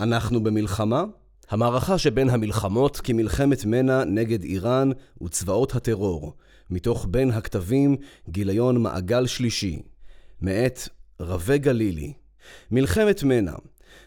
אנחנו במלחמה? המערכה שבין המלחמות כמלחמת מנע נגד איראן וצבאות הטרור, מתוך בין הכתבים גיליון מעגל שלישי, מאת רווה גלילי. מלחמת מנע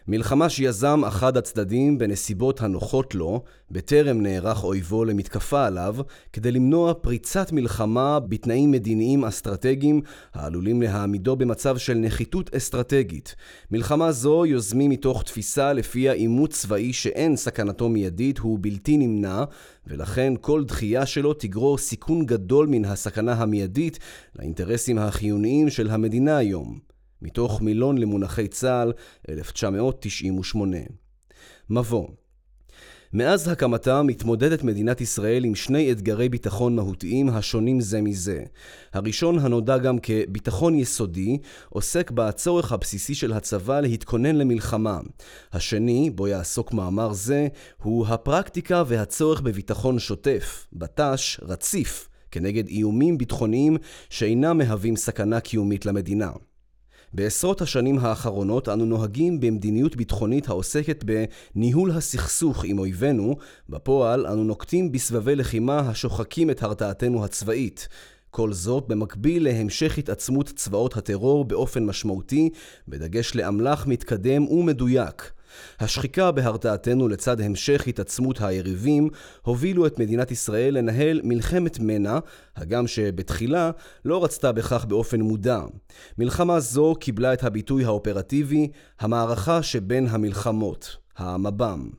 מלחמה שיזם אחד הצדדים בנסיבות הנוחות לו, בטרם נערך אויבו למתקפה עליו, כדי למנוע פריצת מלחמה בתנאים מדיניים אסטרטגיים העלולים להעמידו במצב של נחיתות אסטרטגית. מלחמה זו יוזמים מתוך תפיסה לפיה עימות צבאי שאין סכנתו מיידית הוא בלתי נמנע, ולכן כל דחייה שלו תגרור סיכון גדול מן הסכנה המיידית לאינטרסים החיוניים של המדינה היום. מתוך מילון למונחי צה"ל, 1998. מבוא מאז הקמתה מתמודדת מדינת ישראל עם שני אתגרי ביטחון מהותיים השונים זה מזה. הראשון, הנודע גם כביטחון יסודי, עוסק בצורך הבסיסי של הצבא להתכונן למלחמה. השני, בו יעסוק מאמר זה, הוא הפרקטיקה והצורך בביטחון שוטף, בט"ש, רציף, כנגד איומים ביטחוניים שאינם מהווים סכנה קיומית למדינה. בעשרות השנים האחרונות אנו נוהגים במדיניות ביטחונית העוסקת בניהול הסכסוך עם אויבינו, בפועל אנו נוקטים בסבבי לחימה השוחקים את הרתעתנו הצבאית. כל זאת במקביל להמשך התעצמות צבאות הטרור באופן משמעותי, בדגש לאמל"ח מתקדם ומדויק. השחיקה בהרתעתנו לצד המשך התעצמות היריבים הובילו את מדינת ישראל לנהל מלחמת מנע, הגם שבתחילה לא רצתה בכך באופן מודע. מלחמה זו קיבלה את הביטוי האופרטיבי המערכה שבין המלחמות, המב"ם.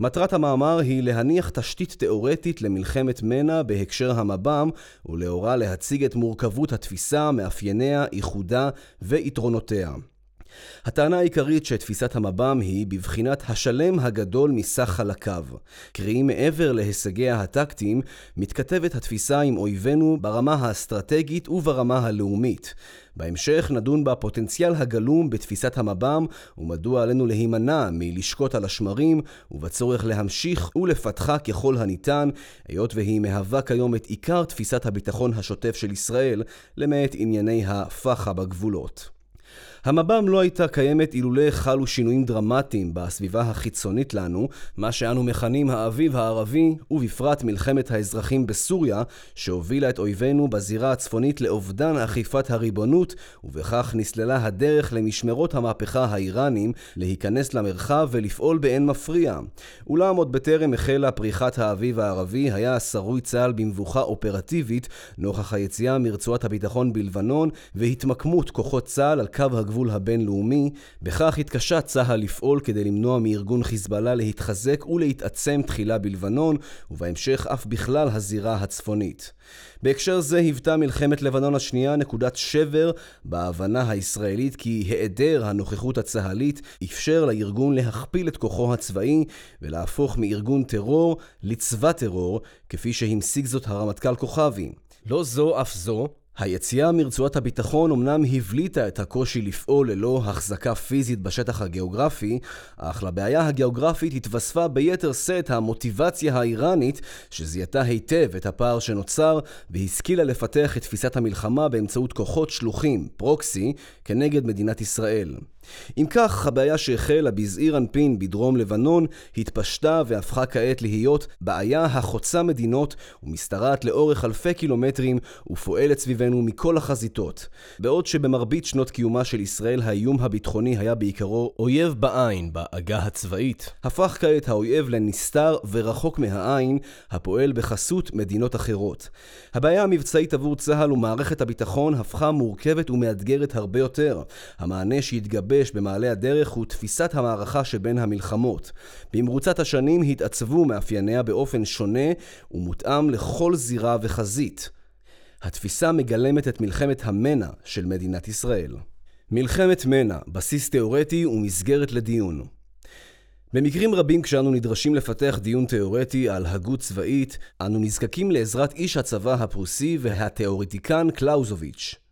מטרת המאמר היא להניח תשתית תאורטית למלחמת מנע בהקשר המב"ם ולאורה להציג את מורכבות התפיסה, מאפייניה, ייחודה ויתרונותיה. הטענה העיקרית שתפיסת המב"ם היא בבחינת השלם הגדול מסך חלקיו. קרי, מעבר להישגיה הטקטיים, מתכתבת התפיסה עם אויבינו ברמה האסטרטגית וברמה הלאומית. בהמשך נדון בפוטנציאל הגלום בתפיסת המב"ם ומדוע עלינו להימנע מלשקוט על השמרים ובצורך להמשיך ולפתחה ככל הניתן, היות והיא מהווה כיום את עיקר תפיסת הביטחון השוטף של ישראל, למעט ענייני הפח"א בגבולות. המב"ם לא הייתה קיימת אילולא חלו שינויים דרמטיים בסביבה החיצונית לנו, מה שאנו מכנים האביב הערבי, ובפרט מלחמת האזרחים בסוריה, שהובילה את אויבינו בזירה הצפונית לאובדן אכיפת הריבונות, ובכך נסללה הדרך למשמרות המהפכה האיראנים להיכנס למרחב ולפעול באין מפריע. אולם עוד בטרם החלה פריחת האביב הערבי, היה שרוי צה"ל במבוכה אופרטיבית נוכח היציאה מרצועת הביטחון בלבנון והתמקמות כוחות צה"ל על קו הגבול הגבול הבינלאומי, בכך התקשה צה"ל לפעול כדי למנוע מארגון חיזבאללה להתחזק ולהתעצם תחילה בלבנון, ובהמשך אף בכלל הזירה הצפונית. בהקשר זה היוותה מלחמת לבנון השנייה נקודת שבר בהבנה הישראלית כי היעדר הנוכחות הצה"לית אפשר לארגון להכפיל את כוחו הצבאי ולהפוך מארגון טרור לצבא טרור, כפי שהמשיג זאת הרמטכ"ל כוכבי. לא זו אף זו, היציאה מרצועת הביטחון אמנם הבליטה את הקושי לפעול ללא החזקה פיזית בשטח הגיאוגרפי, אך לבעיה הגיאוגרפית התווספה ביתר שאת המוטיבציה האיראנית, שזיהתה היטב את הפער שנוצר, והשכילה לפתח את תפיסת המלחמה באמצעות כוחות שלוחים, פרוקסי, כנגד מדינת ישראל. אם כך, הבעיה שהחלה בזעיר אנפין בדרום לבנון התפשטה והפכה כעת להיות בעיה החוצה מדינות ומשתרעת לאורך אלפי קילומטרים ופועלת סביבנו מכל החזיתות. בעוד שבמרבית שנות קיומה של ישראל האיום הביטחוני היה בעיקרו אויב בעין, בעגה הצבאית, הפך כעת האויב לנסתר ורחוק מהעין, הפועל בחסות מדינות אחרות. הבעיה המבצעית עבור צה"ל ומערכת הביטחון הפכה מורכבת ומאתגרת הרבה יותר. המענה שהתגבר מתגבש במעלה הדרך הוא תפיסת המערכה שבין המלחמות. במרוצת השנים התעצבו מאפייניה באופן שונה ומותאם לכל זירה וחזית. התפיסה מגלמת את מלחמת המנע של מדינת ישראל. מלחמת מנע, בסיס תאורטי ומסגרת לדיון. במקרים רבים כשאנו נדרשים לפתח דיון תאורטי על הגות צבאית, אנו נזקקים לעזרת איש הצבא הפרוסי והתאורטיקן קלאוזוביץ'.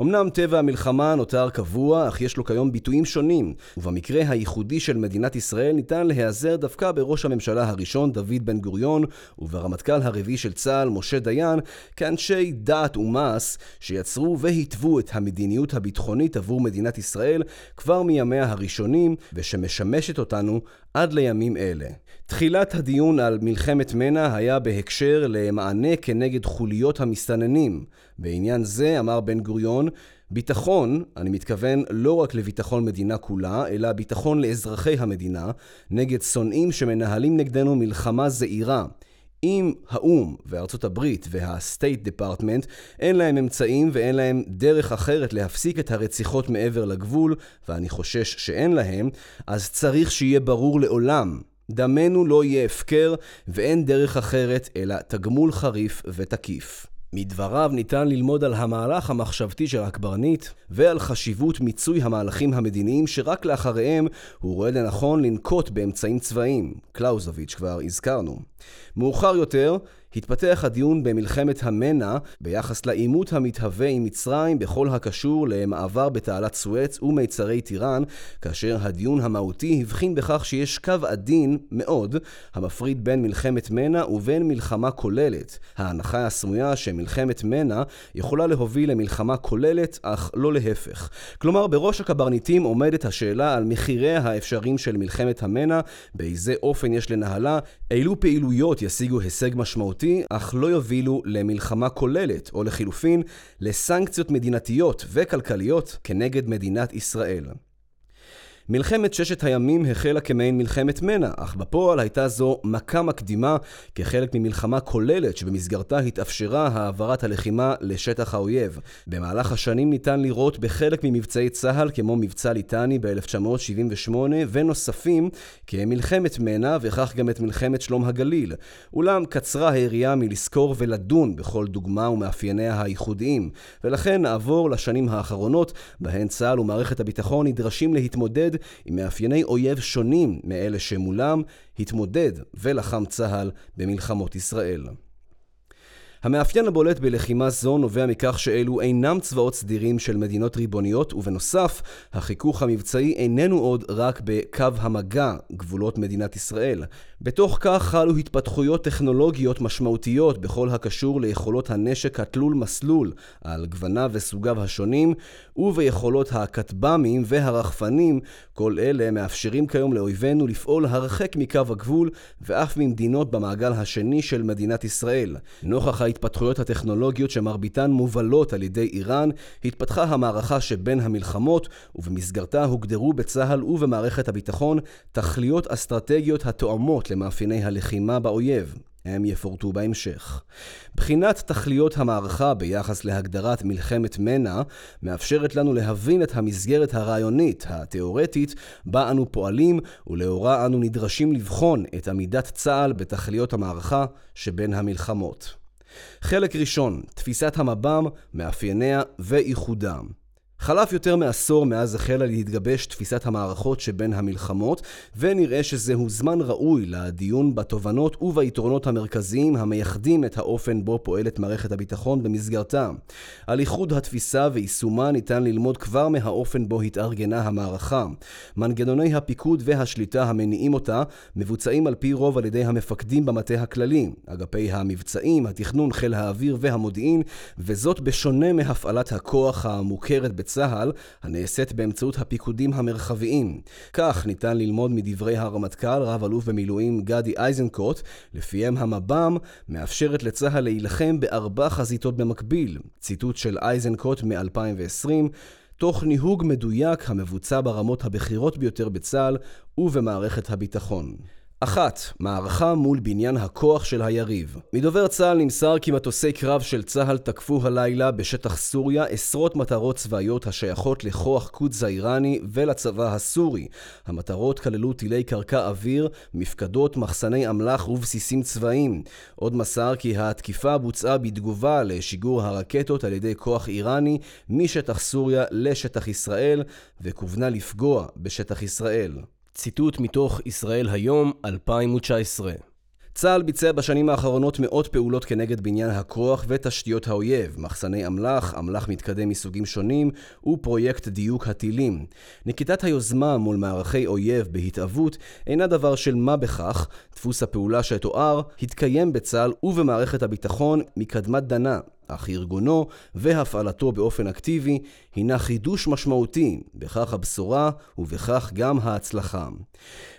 אמנם טבע המלחמה נותר קבוע, אך יש לו כיום ביטויים שונים, ובמקרה הייחודי של מדינת ישראל ניתן להיעזר דווקא בראש הממשלה הראשון דוד בן גוריון, וברמטכ"ל הרביעי של צה"ל משה דיין, כאנשי דעת ומעש שיצרו והתוו את המדיניות הביטחונית עבור מדינת ישראל כבר מימיה הראשונים, ושמשמשת אותנו עד לימים אלה. תחילת הדיון על מלחמת מנע היה בהקשר למענה כנגד חוליות המסתננים. בעניין זה אמר בן גוריון, ביטחון, אני מתכוון לא רק לביטחון מדינה כולה, אלא ביטחון לאזרחי המדינה, נגד שונאים שמנהלים נגדנו מלחמה זעירה. אם האו"ם וארצות הברית והסטייט דיפרטמנט אין להם אמצעים ואין להם דרך אחרת להפסיק את הרציחות מעבר לגבול, ואני חושש שאין להם, אז צריך שיהיה ברור לעולם דמנו לא יהיה הפקר ואין דרך אחרת אלא תגמול חריף ותקיף. מדבריו ניתן ללמוד על המהלך המחשבתי של הקברניט ועל חשיבות מיצוי המהלכים המדיניים שרק לאחריהם הוא רואה לנכון לנקוט באמצעים צבאיים. קלאוזוביץ' כבר הזכרנו. מאוחר יותר התפתח הדיון במלחמת המנע ביחס לעימות המתהווה עם מצרים בכל הקשור למעבר בתעלת סואץ ומיצרי טיראן, כאשר הדיון המהותי הבחין בכך שיש קו עדין מאוד המפריד בין מלחמת מנע ובין מלחמה כוללת. ההנחה הסמויה שמלחמת מנע יכולה להוביל למלחמה כוללת, אך לא להפך. כלומר, בראש הקברניטים עומדת השאלה על מחיריה האפשריים של מלחמת המנע, באיזה אופן יש לנהלה, אילו פעילויות ישיגו הישג משמעותי משמעותי, אך לא יובילו למלחמה כוללת, או לחילופין, לסנקציות מדינתיות וכלכליות כנגד מדינת ישראל. מלחמת ששת הימים החלה כמעין מלחמת מנע, אך בפועל הייתה זו מכה מקדימה כחלק ממלחמה כוללת שבמסגרתה התאפשרה העברת הלחימה לשטח האויב. במהלך השנים ניתן לראות בחלק ממבצעי צה"ל כמו מבצע ליטני ב-1978 ונוספים כמלחמת מנע וכך גם את מלחמת שלום הגליל. אולם קצרה היריעה מלזכור ולדון בכל דוגמה ומאפייניה הייחודיים, ולכן נעבור לשנים האחרונות בהן צה"ל ומערכת הביטחון נדרשים להתמודד עם מאפייני אויב שונים מאלה שמולם התמודד ולחם צה"ל במלחמות ישראל. המאפיין הבולט בלחימה זו נובע מכך שאלו אינם צבאות סדירים של מדינות ריבוניות, ובנוסף, החיכוך המבצעי איננו עוד רק בקו המגע, גבולות מדינת ישראל. בתוך כך חלו התפתחויות טכנולוגיות משמעותיות בכל הקשור ליכולות הנשק התלול מסלול על גווניו וסוגיו השונים, וביכולות הכטב"מים והרחפנים, כל אלה מאפשרים כיום לאויבינו לפעול הרחק מקו הגבול ואף ממדינות במעגל השני של מדינת ישראל. נוכח ההתפתחויות הטכנולוגיות שמרביתן מובלות על ידי איראן, התפתחה המערכה שבין המלחמות, ובמסגרתה הוגדרו בצה"ל ובמערכת הביטחון תכליות אסטרטגיות התואמות למאפייני הלחימה באויב. הם יפורטו בהמשך. בחינת תכליות המערכה ביחס להגדרת מלחמת מנע מאפשרת לנו להבין את המסגרת הרעיונית, התאורטית, בה אנו פועלים ולאורה אנו נדרשים לבחון את עמידת צה"ל בתכליות המערכה שבין המלחמות. חלק ראשון, תפיסת המב"ם, מאפייניה וייחודם. חלף יותר מעשור מאז החלה להתגבש תפיסת המערכות שבין המלחמות, ונראה שזהו זמן ראוי לדיון בתובנות וביתרונות המרכזיים המייחדים את האופן בו פועלת מערכת הביטחון במסגרתה. על איחוד התפיסה ויישומה ניתן ללמוד כבר מהאופן בו התארגנה המערכה. מנגנוני הפיקוד והשליטה המניעים אותה מבוצעים על פי רוב על ידי המפקדים במטה הכללי, אגפי המבצעים, התכנון, חיל האוויר והמודיעין, וזאת בשונה מהפעלת הכוח המוכרת בצה"ל. צה"ל, הנעשית באמצעות הפיקודים המרחביים. כך ניתן ללמוד מדברי הרמטכ"ל, רב-אלוף במילואים גדי איזנקוט, לפיהם המב"ם מאפשרת לצה"ל להילחם בארבע חזיתות במקביל. ציטוט של איזנקוט מ-2020 תוך ניהוג מדויק המבוצע ברמות הבכירות ביותר בצה"ל ובמערכת הביטחון. אחת, מערכה מול בניין הכוח של היריב. מדובר צה"ל נמסר כי מטוסי קרב של צה"ל תקפו הלילה בשטח סוריה עשרות מטרות צבאיות השייכות לכוח קודס האיראני ולצבא הסורי. המטרות כללו טילי קרקע אוויר, מפקדות, מחסני אמל"ח ובסיסים צבאיים. עוד מסר כי התקיפה בוצעה בתגובה לשיגור הרקטות על ידי כוח איראני משטח סוריה לשטח ישראל, וכוונה לפגוע בשטח ישראל. ציטוט מתוך ישראל היום, 2019. צה"ל ביצע בשנים האחרונות מאות פעולות כנגד בניין הכוח ותשתיות האויב, מחסני אמל"ח, אמל"ח מתקדם מסוגים שונים ופרויקט דיוק הטילים. נקיטת היוזמה מול מערכי אויב בהתהוות אינה דבר של מה בכך, דפוס הפעולה שתואר התקיים בצה"ל ובמערכת הביטחון מקדמת דנה. אך ארגונו והפעלתו באופן אקטיבי הינה חידוש משמעותי, בכך הבשורה ובכך גם ההצלחה.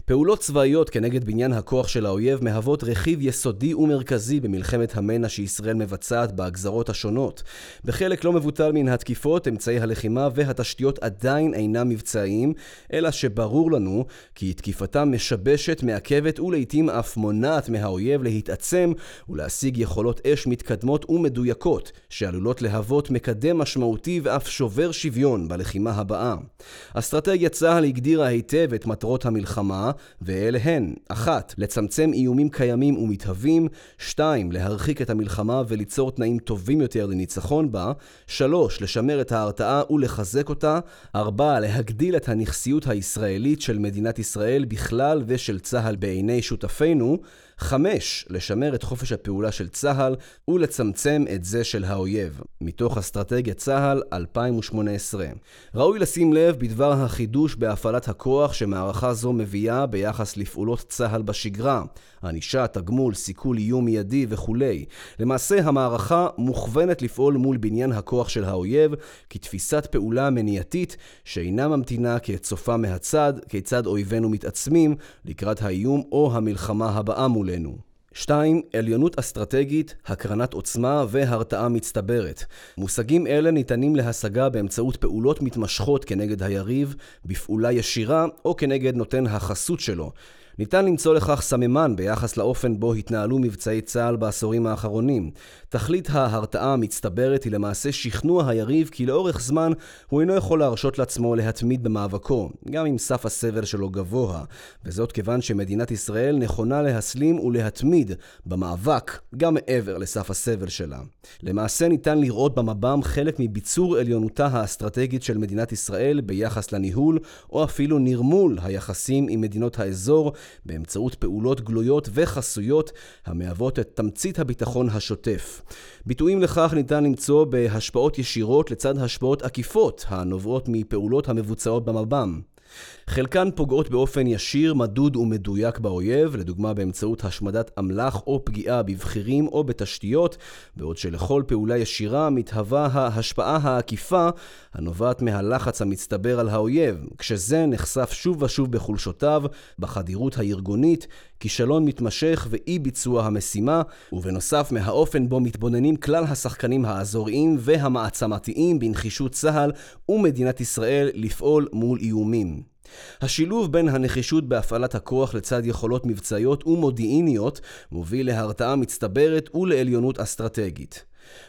פעולות צבאיות כנגד בניין הכוח של האויב מהוות רכיב יסודי ומרכזי במלחמת המנע שישראל מבצעת בהגזרות השונות. בחלק לא מבוטל מן התקיפות, אמצעי הלחימה והתשתיות עדיין אינם מבצעיים, אלא שברור לנו כי תקיפתם משבשת, מעכבת ולעיתים אף מונעת מהאויב להתעצם ולהשיג יכולות אש מתקדמות ומדויקות, שעלולות להוות מקדם משמעותי ואף שובר שוויון בלחימה הבאה. אסטרטגיית צה"ל הגדירה היטב את מטרות המלחמה, ואלה הן 1. לצמצם איומים קיימים ומתהווים 2. להרחיק את המלחמה וליצור תנאים טובים יותר לניצחון בה 3. לשמר את ההרתעה ולחזק אותה 4. להגדיל את הנכסיות הישראלית של מדינת ישראל בכלל ושל צה"ל בעיני שותפינו 5. לשמר את חופש הפעולה של צה"ל ולצמצם את זה של האויב. מתוך אסטרטגיית צה"ל 2018. ראוי לשים לב בדבר החידוש בהפעלת הכוח שמערכה זו מביאה ביחס לפעולות צה"ל בשגרה. ענישה, תגמול, סיכול איום מיידי וכולי. למעשה המערכה מוכוונת לפעול מול בניין הכוח של האויב כתפיסת פעולה מניעתית שאינה ממתינה כצופה מהצד, כיצד אויבינו מתעצמים לקראת האיום או המלחמה הבאה מולנו. 2. עליונות אסטרטגית, הקרנת עוצמה והרתעה מצטברת. מושגים אלה ניתנים להשגה באמצעות פעולות מתמשכות כנגד היריב, בפעולה ישירה או כנגד נותן החסות שלו. ניתן למצוא לכך סממן ביחס לאופן בו התנהלו מבצעי צה"ל בעשורים האחרונים. תכלית ההרתעה המצטברת היא למעשה שכנוע היריב כי לאורך זמן הוא אינו יכול להרשות לעצמו להתמיד במאבקו, גם אם סף הסבל שלו גבוה, וזאת כיוון שמדינת ישראל נכונה להסלים ולהתמיד במאבק גם מעבר לסף הסבל שלה. למעשה ניתן לראות במב"ם חלק מביצור עליונותה האסטרטגית של מדינת ישראל ביחס לניהול, או אפילו נרמול היחסים עם מדינות האזור באמצעות פעולות גלויות וחסויות המהוות את תמצית הביטחון השוטף. ביטויים לכך ניתן למצוא בהשפעות ישירות לצד השפעות עקיפות הנובעות מפעולות המבוצעות במב"ם. חלקן פוגעות באופן ישיר, מדוד ומדויק באויב, לדוגמה באמצעות השמדת אמל"ח או פגיעה בבכירים או בתשתיות, בעוד שלכל פעולה ישירה מתהווה ההשפעה העקיפה הנובעת מהלחץ המצטבר על האויב, כשזה נחשף שוב ושוב בחולשותיו, בחדירות הארגונית, כישלון מתמשך ואי ביצוע המשימה, ובנוסף מהאופן בו מתבוננים כלל השחקנים האזוריים והמעצמתיים בנחישות צה"ל ומדינת ישראל לפעול מול איומים. השילוב בין הנחישות בהפעלת הכוח לצד יכולות מבצעיות ומודיעיניות מוביל להרתעה מצטברת ולעליונות אסטרטגית.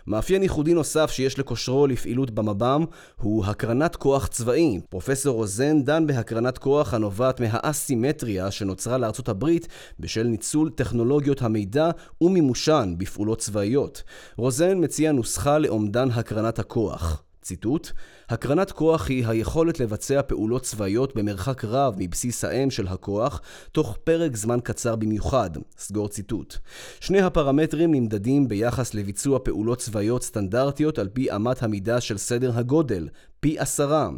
מאפיין ייחודי נוסף שיש לקושרו לפעילות במב"ם הוא הקרנת כוח צבאי. פרופסור רוזן דן בהקרנת כוח הנובעת מהאסימטריה שנוצרה לארצות הברית בשל ניצול טכנולוגיות המידע ומימושן בפעולות צבאיות. רוזן מציע נוסחה לאומדן הקרנת הכוח. ציטוט: הקרנת כוח היא היכולת לבצע פעולות צבאיות במרחק רב מבסיס האם של הכוח, תוך פרק זמן קצר במיוחד. סגור ציטוט. שני הפרמטרים נמדדים ביחס לביצוע פעולות צבאיות סטנדרטיות על פי אמת המידה של סדר הגודל, פי עשרה.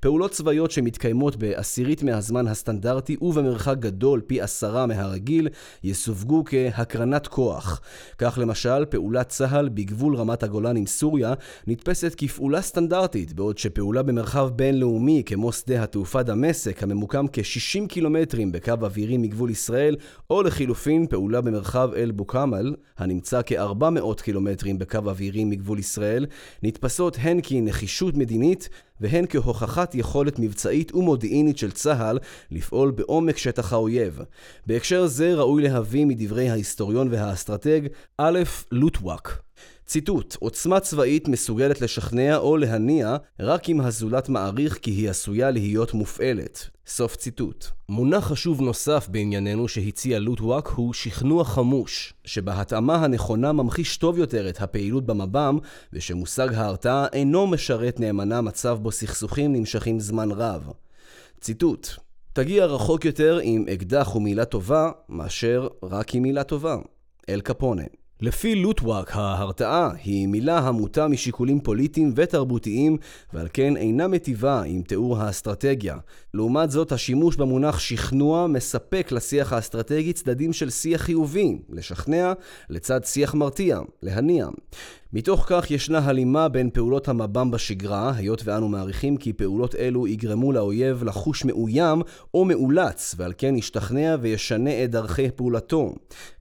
פעולות צבאיות שמתקיימות בעשירית מהזמן הסטנדרטי ובמרחק גדול פי עשרה מהרגיל, יסווגו כהקרנת כוח. כך למשל, פעולת צה"ל בגבול רמת הגולן עם סוריה נתפסת כפעולה סטנדרטית, בעוד שפעולה במרחב בינלאומי כמו שדה התעופה דמשק, הממוקם כ-60 קילומטרים בקו אווירי מגבול ישראל, או לחילופין פעולה במרחב אל-בוקאמל, הנמצא כ-400 קילומטרים בקו אווירי מגבול ישראל, נתפסות הן כנחישות מדינית והן כהוכחת יכולת מבצעית ומודיעינית של צה"ל לפעול בעומק שטח האויב. בהקשר זה ראוי להביא מדברי ההיסטוריון והאסטרטג א' לוטוואק ציטוט: עוצמה צבאית מסוגלת לשכנע או להניע רק אם הזולת מעריך כי היא עשויה להיות מופעלת. סוף ציטוט. מונח חשוב נוסף בענייננו שהציע לוטוואק הוא שכנוע חמוש, שבהתאמה הנכונה ממחיש טוב יותר את הפעילות במב"ם, ושמושג ההרתעה אינו משרת נאמנה מצב בו סכסוכים נמשכים זמן רב. ציטוט תגיע רחוק יותר עם אקדח ומילה טובה, מאשר רק עם מילה טובה. אל קפונה. לפי לוטוואק, ההרתעה היא מילה המוטה משיקולים פוליטיים ותרבותיים, ועל כן אינה מטיבה עם תיאור האסטרטגיה. לעומת זאת, השימוש במונח שכנוע מספק לשיח האסטרטגי צדדים של שיח חיובי, לשכנע, לצד שיח מרתיע, להניע. מתוך כך ישנה הלימה בין פעולות המב"ם בשגרה, היות ואנו מעריכים כי פעולות אלו יגרמו לאויב לחוש מאוים או מאולץ, ועל כן ישתכנע וישנה את דרכי פעולתו.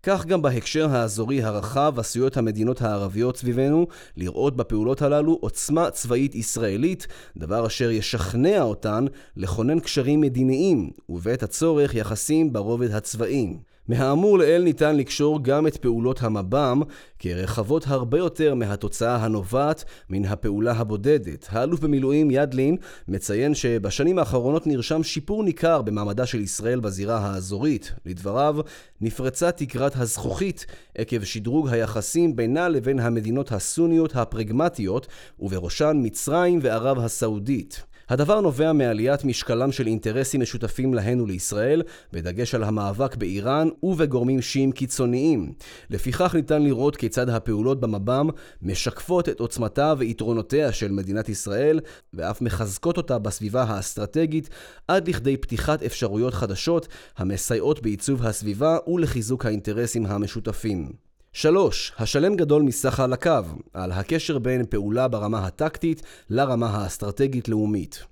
כך גם בהקשר האזורי הרחב עשויות המדינות הערביות סביבנו לראות בפעולות הללו עוצמה צבאית ישראלית, דבר אשר ישכנע אותן לכונן קשרים מדיניים, ובעת הצורך יחסים ברובד הצבאי. מהאמור לעיל ניתן לקשור גם את פעולות המב"ם כרחבות הרבה יותר מהתוצאה הנובעת מן הפעולה הבודדת. האלוף במילואים ידלין מציין שבשנים האחרונות נרשם שיפור ניכר במעמדה של ישראל בזירה האזורית. לדבריו, נפרצה תקרת הזכוכית עקב שדרוג היחסים בינה לבין המדינות הסוניות הפרגמטיות, ובראשן מצרים וערב הסעודית. הדבר נובע מעליית משקלם של אינטרסים משותפים להן ולישראל, בדגש על המאבק באיראן ובגורמים שיעים קיצוניים. לפיכך ניתן לראות כיצד הפעולות במב"ם משקפות את עוצמתה ויתרונותיה של מדינת ישראל, ואף מחזקות אותה בסביבה האסטרטגית, עד לכדי פתיחת אפשרויות חדשות המסייעות בעיצוב הסביבה ולחיזוק האינטרסים המשותפים. 3. השלם גדול מסך חלקיו, על הקשר בין פעולה ברמה הטקטית לרמה האסטרטגית-לאומית.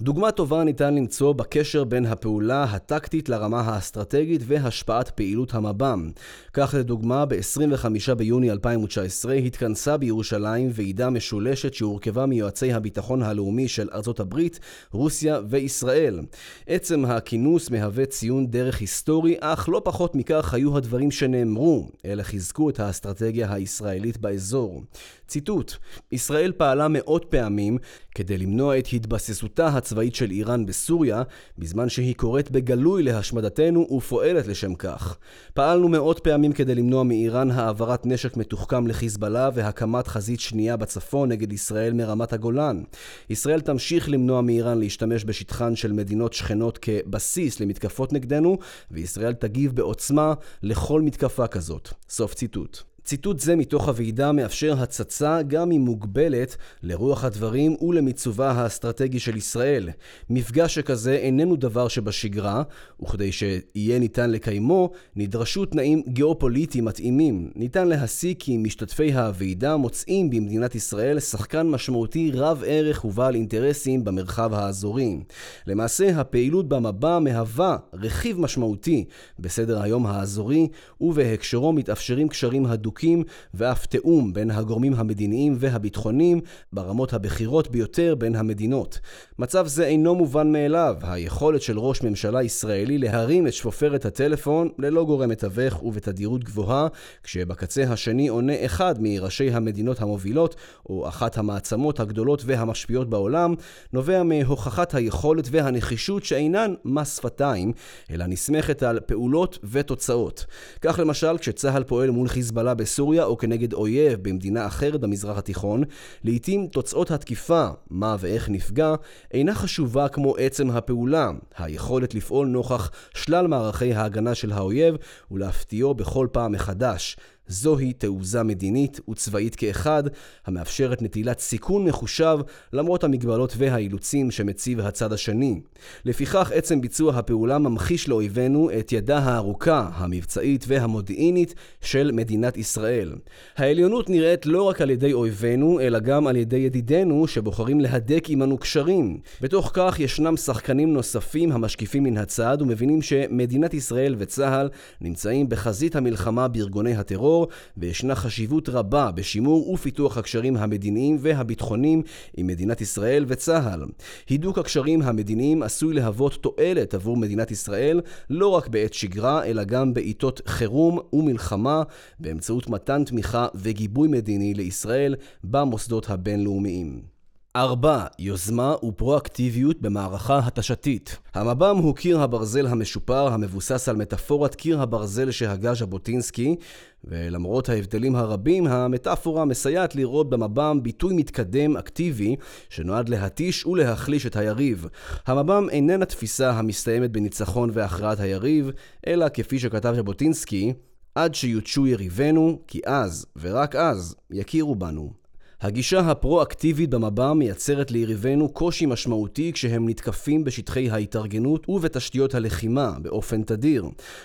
דוגמה טובה ניתן למצוא בקשר בין הפעולה הטקטית לרמה האסטרטגית והשפעת פעילות המב"ם. כך לדוגמה, ב-25 ביוני 2019 התכנסה בירושלים ועידה משולשת שהורכבה מיועצי הביטחון הלאומי של ארצות הברית, רוסיה וישראל. עצם הכינוס מהווה ציון דרך היסטורי, אך לא פחות מכך היו הדברים שנאמרו, אלה חיזקו את האסטרטגיה הישראלית באזור. ציטוט: ישראל פעלה מאות פעמים כדי למנוע את התבססותה הצבאית של איראן בסוריה, בזמן שהיא קוראת בגלוי להשמדתנו ופועלת לשם כך. פעלנו מאות פעמים כדי למנוע מאיראן העברת נשק מתוחכם לחיזבאללה והקמת חזית שנייה בצפון נגד ישראל מרמת הגולן. ישראל תמשיך למנוע מאיראן להשתמש בשטחן של מדינות שכנות כבסיס למתקפות נגדנו, וישראל תגיב בעוצמה לכל מתקפה כזאת. סוף ציטוט. ציטוט זה מתוך הוועידה מאפשר הצצה, גם אם מוגבלת, לרוח הדברים ולמיצובה האסטרטגי של ישראל. מפגש שכזה איננו דבר שבשגרה, וכדי שיהיה ניתן לקיימו, נדרשו תנאים גיאופוליטיים מתאימים. ניתן להסיק כי משתתפי הוועידה מוצאים במדינת ישראל שחקן משמעותי רב ערך ובעל אינטרסים במרחב האזורי. למעשה, הפעילות במבע מהווה רכיב משמעותי בסדר היום האזורי, ובהקשרו מתאפשרים קשרים הדוקים הדוקים ואף תיאום בין הגורמים המדיניים והביטחוניים ברמות הבכירות ביותר בין המדינות. מצב זה אינו מובן מאליו, היכולת של ראש ממשלה ישראלי להרים את שפופרת הטלפון ללא גורם מתווך ובתדירות גבוהה, כשבקצה השני עונה אחד מראשי המדינות המובילות, או אחת המעצמות הגדולות והמשפיעות בעולם, נובע מהוכחת היכולת והנחישות שאינן מס שפתיים, אלא נסמכת על פעולות ותוצאות. כך למשל, כשצה"ל פועל מול חיזבאללה בסוריה או כנגד אויב במדינה אחרת במזרח התיכון, לעתים תוצאות התקיפה, מה ואיך נפגע, אינה חשובה כמו עצם הפעולה, היכולת לפעול נוכח שלל מערכי ההגנה של האויב ולהפתיעו בכל פעם מחדש. זוהי תעוזה מדינית וצבאית כאחד, המאפשרת נטילת סיכון מחושב למרות המגבלות והאילוצים שמציב הצד השני. לפיכך, עצם ביצוע הפעולה ממחיש לאויבינו את ידה הארוכה, המבצעית והמודיעינית של מדינת ישראל. העליונות נראית לא רק על ידי אויבינו, אלא גם על ידי ידידינו שבוחרים להדק עמנו קשרים. בתוך כך ישנם שחקנים נוספים המשקיפים מן הצד ומבינים שמדינת ישראל וצה"ל נמצאים בחזית המלחמה בארגוני הטרור האזור, וישנה חשיבות רבה בשימור ופיתוח הקשרים המדיניים והביטחוניים עם מדינת ישראל וצה"ל. הידוק הקשרים המדיניים עשוי להוות תועלת עבור מדינת ישראל לא רק בעת שגרה, אלא גם בעיתות חירום ומלחמה, באמצעות מתן תמיכה וגיבוי מדיני לישראל במוסדות הבינלאומיים. 4. יוזמה ופרואקטיביות במערכה התשתית. המב"ם הוא קיר הברזל המשופר המבוסס על מטאפורת קיר הברזל שהגה ז'בוטינסקי, ולמרות ההבדלים הרבים, המטאפורה מסייעת לראות במב"ם ביטוי מתקדם אקטיבי שנועד להתיש ולהחליש את היריב. המב"ם איננה תפיסה המסתיימת בניצחון והכרעת היריב, אלא כפי שכתב ז'בוטינסקי, עד שיותשו יריבינו, כי אז, ורק אז, יכירו בנו. הגישה הפרו-אקטיבית במב"ם מייצרת ליריבינו קושי משמעותי כשהם נתקפים בשטחי ההתארגנות ובתשתיות הלחימה באופן תדיר.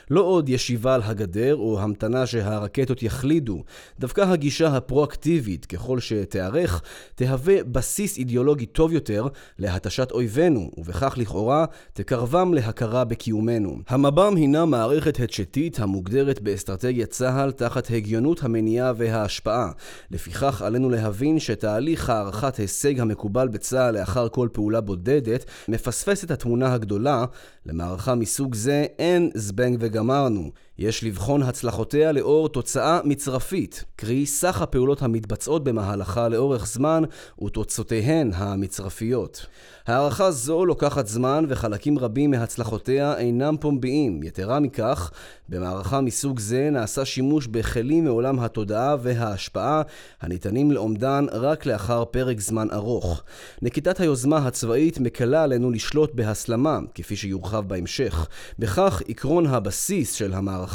לא עוד ישיבה על הגדר או המתנה שהרקטות יחלידו. דווקא הגישה הפרו-אקטיבית, ככל שתיארך, תהווה בסיס אידיאולוגי טוב יותר להתשת אויבינו, ובכך לכאורה תקרבם להכרה בקיומנו. המב"ם הינה מערכת התשתית המוגדרת באסטרטגיית צה"ל תחת הגיונות המניעה וההשפעה. לפיכך עלינו להבין להבין שתהליך הערכת הישג המקובל בצה"ל לאחר כל פעולה בודדת מפספס את התמונה הגדולה. למערכה מסוג זה אין זבנג וגמרנו. יש לבחון הצלחותיה לאור תוצאה מצרפית, קרי סך הפעולות המתבצעות במהלכה לאורך זמן ותוצאותיהן המצרפיות. הערכה זו לוקחת זמן וחלקים רבים מהצלחותיה אינם פומביים. יתרה מכך, במערכה מסוג זה נעשה שימוש בכלים מעולם התודעה וההשפעה הניתנים לאומדן רק לאחר פרק זמן ארוך. נקיטת היוזמה הצבאית מקלה עלינו לשלוט בהסלמה, כפי שיורחב בהמשך. בכך עקרון הבסיס של המערכה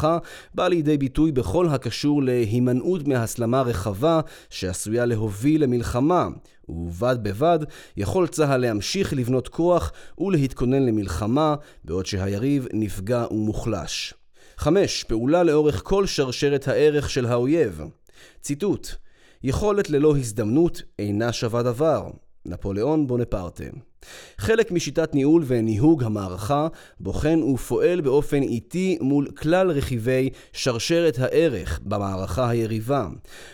בא לידי ביטוי בכל הקשור להימנעות מהסלמה רחבה שעשויה להוביל למלחמה. ובד בבד יכול צה"ל להמשיך לבנות כוח ולהתכונן למלחמה בעוד שהיריב נפגע ומוחלש. 5. פעולה לאורך כל שרשרת הערך של האויב. ציטוט: יכולת ללא הזדמנות אינה שווה דבר. נפוליאון בונפרטה חלק משיטת ניהול וניהוג המערכה בוחן ופועל באופן איטי מול כלל רכיבי שרשרת הערך במערכה היריבה.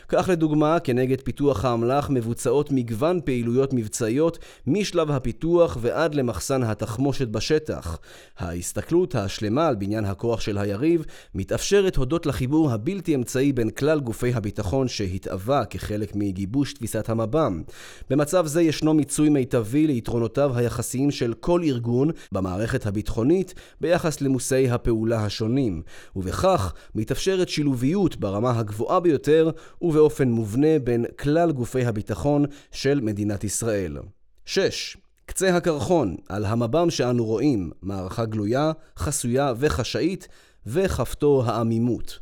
כך לדוגמה, כנגד פיתוח האמל"ח מבוצעות מגוון פעילויות מבצעיות משלב הפיתוח ועד למחסן התחמושת בשטח. ההסתכלות השלמה על בניין הכוח של היריב מתאפשרת הודות לחיבור הבלתי אמצעי בין כלל גופי הביטחון שהתאווה כחלק מגיבוש תפיסת המב"ם. במצב זה ישנו מיצוי מיטבי ליתרונותיו יחסותיו היחסיים של כל ארגון במערכת הביטחונית ביחס למושאי הפעולה השונים, ובכך מתאפשרת שילוביות ברמה הגבוהה ביותר ובאופן מובנה בין כלל גופי הביטחון של מדינת ישראל. 6. קצה הקרחון על המב"ם שאנו רואים, מערכה גלויה, חסויה וחשאית, וכפתור העמימות.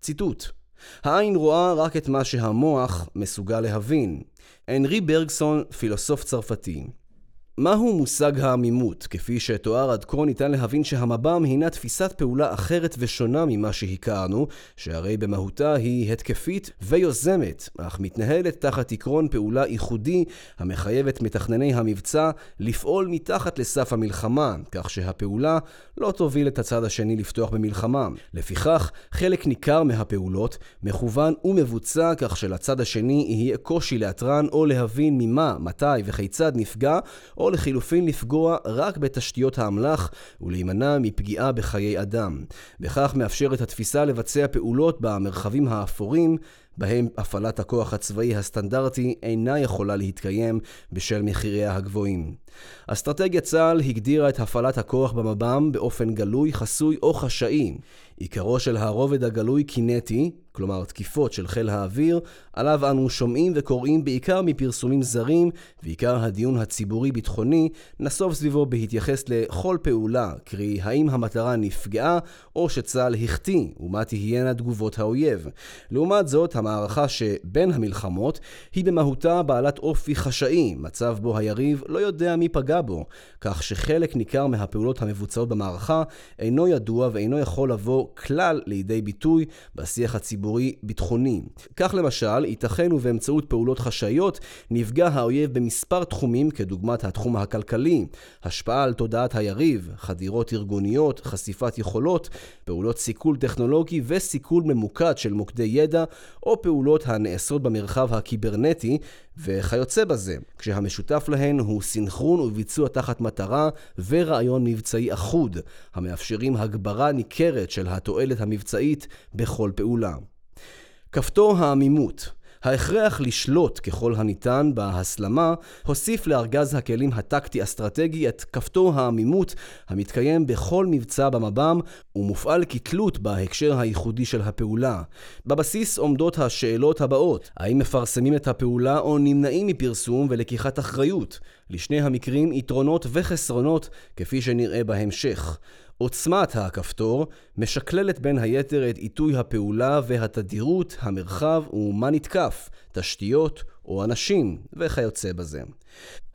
ציטוט: העין רואה רק את מה שהמוח מסוגל להבין. הנרי ברגסון, פילוסוף צרפתי. מהו מושג העמימות? כפי שתואר עד כה ניתן להבין שהמב"ם הינה תפיסת פעולה אחרת ושונה ממה שהכרנו, שהרי במהותה היא התקפית ויוזמת, אך מתנהלת תחת עקרון פעולה ייחודי המחייב את מתכנני המבצע לפעול מתחת לסף המלחמה, כך שהפעולה לא תוביל את הצד השני לפתוח במלחמה. לפיכך, חלק ניכר מהפעולות מכוון ומבוצע כך שלצד השני יהיה קושי לאתרן או להבין ממה, מתי וכיצד נפגע, או או לחילופין לפגוע רק בתשתיות האמל"ח ולהימנע מפגיעה בחיי אדם. בכך מאפשרת התפיסה לבצע פעולות במרחבים האפורים בהם הפעלת הכוח הצבאי הסטנדרטי אינה יכולה להתקיים בשל מחיריה הגבוהים. אסטרטגיית צה"ל הגדירה את הפעלת הכוח במב"ם באופן גלוי, חסוי או חשאי. עיקרו של הרובד הגלוי קינטי, כלומר תקיפות של חיל האוויר, עליו אנו שומעים וקוראים בעיקר מפרסומים זרים, ועיקר הדיון הציבורי-ביטחוני נסוב סביבו בהתייחס לכל פעולה, קרי האם המטרה נפגעה או שצה"ל החטיא, ומה תהיינה תגובות האויב. לעומת זאת, המערכה שבין המלחמות היא במהותה בעלת אופי חשאי, מצב בו היריב לא יודע מי פגע בו, כך שחלק ניכר מהפעולות המבוצעות במערכה אינו ידוע ואינו יכול לבוא כלל לידי ביטוי בשיח הציבורי-ביטחוני. כך למשל, ייתכן ובאמצעות פעולות חשאיות נפגע האויב במספר תחומים כדוגמת התחום הכלכלי, השפעה על תודעת היריב, חדירות ארגוניות, חשיפת יכולות, פעולות סיכול טכנולוגי וסיכול ממוקד של מוקדי ידע, או פעולות הנעשות במרחב הקיברנטי וכיוצא בזה, כשהמשותף להן הוא סינכרון וביצוע תחת מטרה ורעיון מבצעי אחוד, המאפשרים הגברה ניכרת של התועלת המבצעית בכל פעולה. כפתור העמימות ההכרח לשלוט ככל הניתן בהסלמה הוסיף לארגז הכלים הטקטי-אסטרטגי את כפתור העמימות המתקיים בכל מבצע במב"ם ומופעל כתלות בהקשר הייחודי של הפעולה. בבסיס עומדות השאלות הבאות: האם מפרסמים את הפעולה או נמנעים מפרסום ולקיחת אחריות? לשני המקרים יתרונות וחסרונות כפי שנראה בהמשך. עוצמת הכפתור משקללת בין היתר את עיתוי הפעולה והתדירות, המרחב ומה נתקף, תשתיות או אנשים וכיוצא בזה.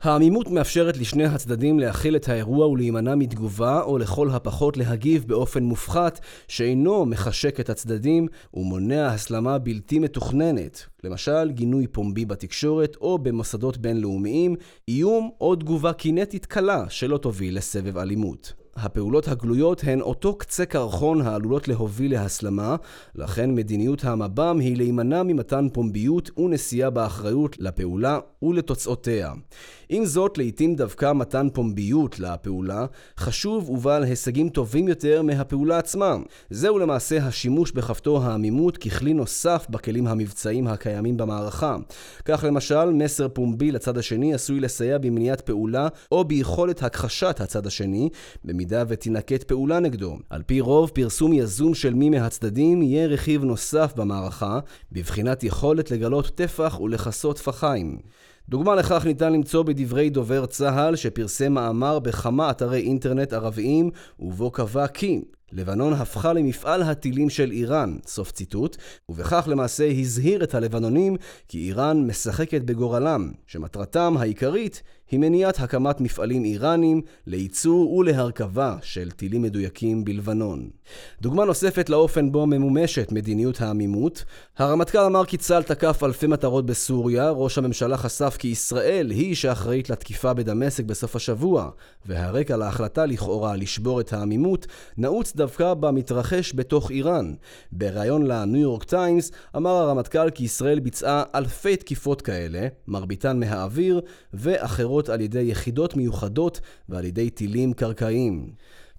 העמימות מאפשרת לשני הצדדים להכיל את האירוע ולהימנע מתגובה או לכל הפחות להגיב באופן מופחת שאינו מחשק את הצדדים ומונע הסלמה בלתי מתוכננת, למשל גינוי פומבי בתקשורת או במוסדות בינלאומיים, איום או תגובה קינטית קלה שלא תוביל לסבב אלימות. הפעולות הגלויות הן אותו קצה קרחון העלולות להוביל להסלמה, לכן מדיניות המב"ם היא להימנע ממתן פומביות ונשיאה באחריות לפעולה ולתוצאותיה. עם זאת, לעיתים דווקא מתן פומביות לפעולה חשוב ובעל הישגים טובים יותר מהפעולה עצמה. זהו למעשה השימוש בכפתור העמימות ככלי נוסף בכלים המבצעיים הקיימים במערכה. כך למשל, מסר פומבי לצד השני עשוי לסייע במניעת פעולה או ביכולת הכחשת הצד השני, במידה ותינקט פעולה נגדו. על פי רוב, פרסום יזום של מי מהצדדים יהיה רכיב נוסף במערכה, בבחינת יכולת לגלות טפח ולכסות טפחיים. דוגמה לכך ניתן למצוא בדברי דובר צה"ל שפרסם מאמר בכמה אתרי אינטרנט ערביים ובו קבע כי לבנון הפכה למפעל הטילים של איראן, סוף ציטוט, ובכך למעשה הזהיר את הלבנונים כי איראן משחקת בגורלם, שמטרתם העיקרית היא מניעת הקמת מפעלים איראנים לייצור ולהרכבה של טילים מדויקים בלבנון. דוגמה נוספת לאופן בו ממומשת מדיניות העמימות, הרמטכ"ל אמר כי צה"ל תקף אלפי מטרות בסוריה, ראש הממשלה חשף כי ישראל היא שאחראית לתקיפה בדמשק בסוף השבוע, והרקע להחלטה לכאורה לשבור את העמימות נעוץ דווקא במתרחש בתוך איראן. בריאיון לניו יורק טיימס אמר הרמטכ"ל כי ישראל ביצעה אלפי תקיפות כאלה, מרביתן מהאוויר, ואחרות על ידי יחידות מיוחדות ועל ידי טילים קרקעיים.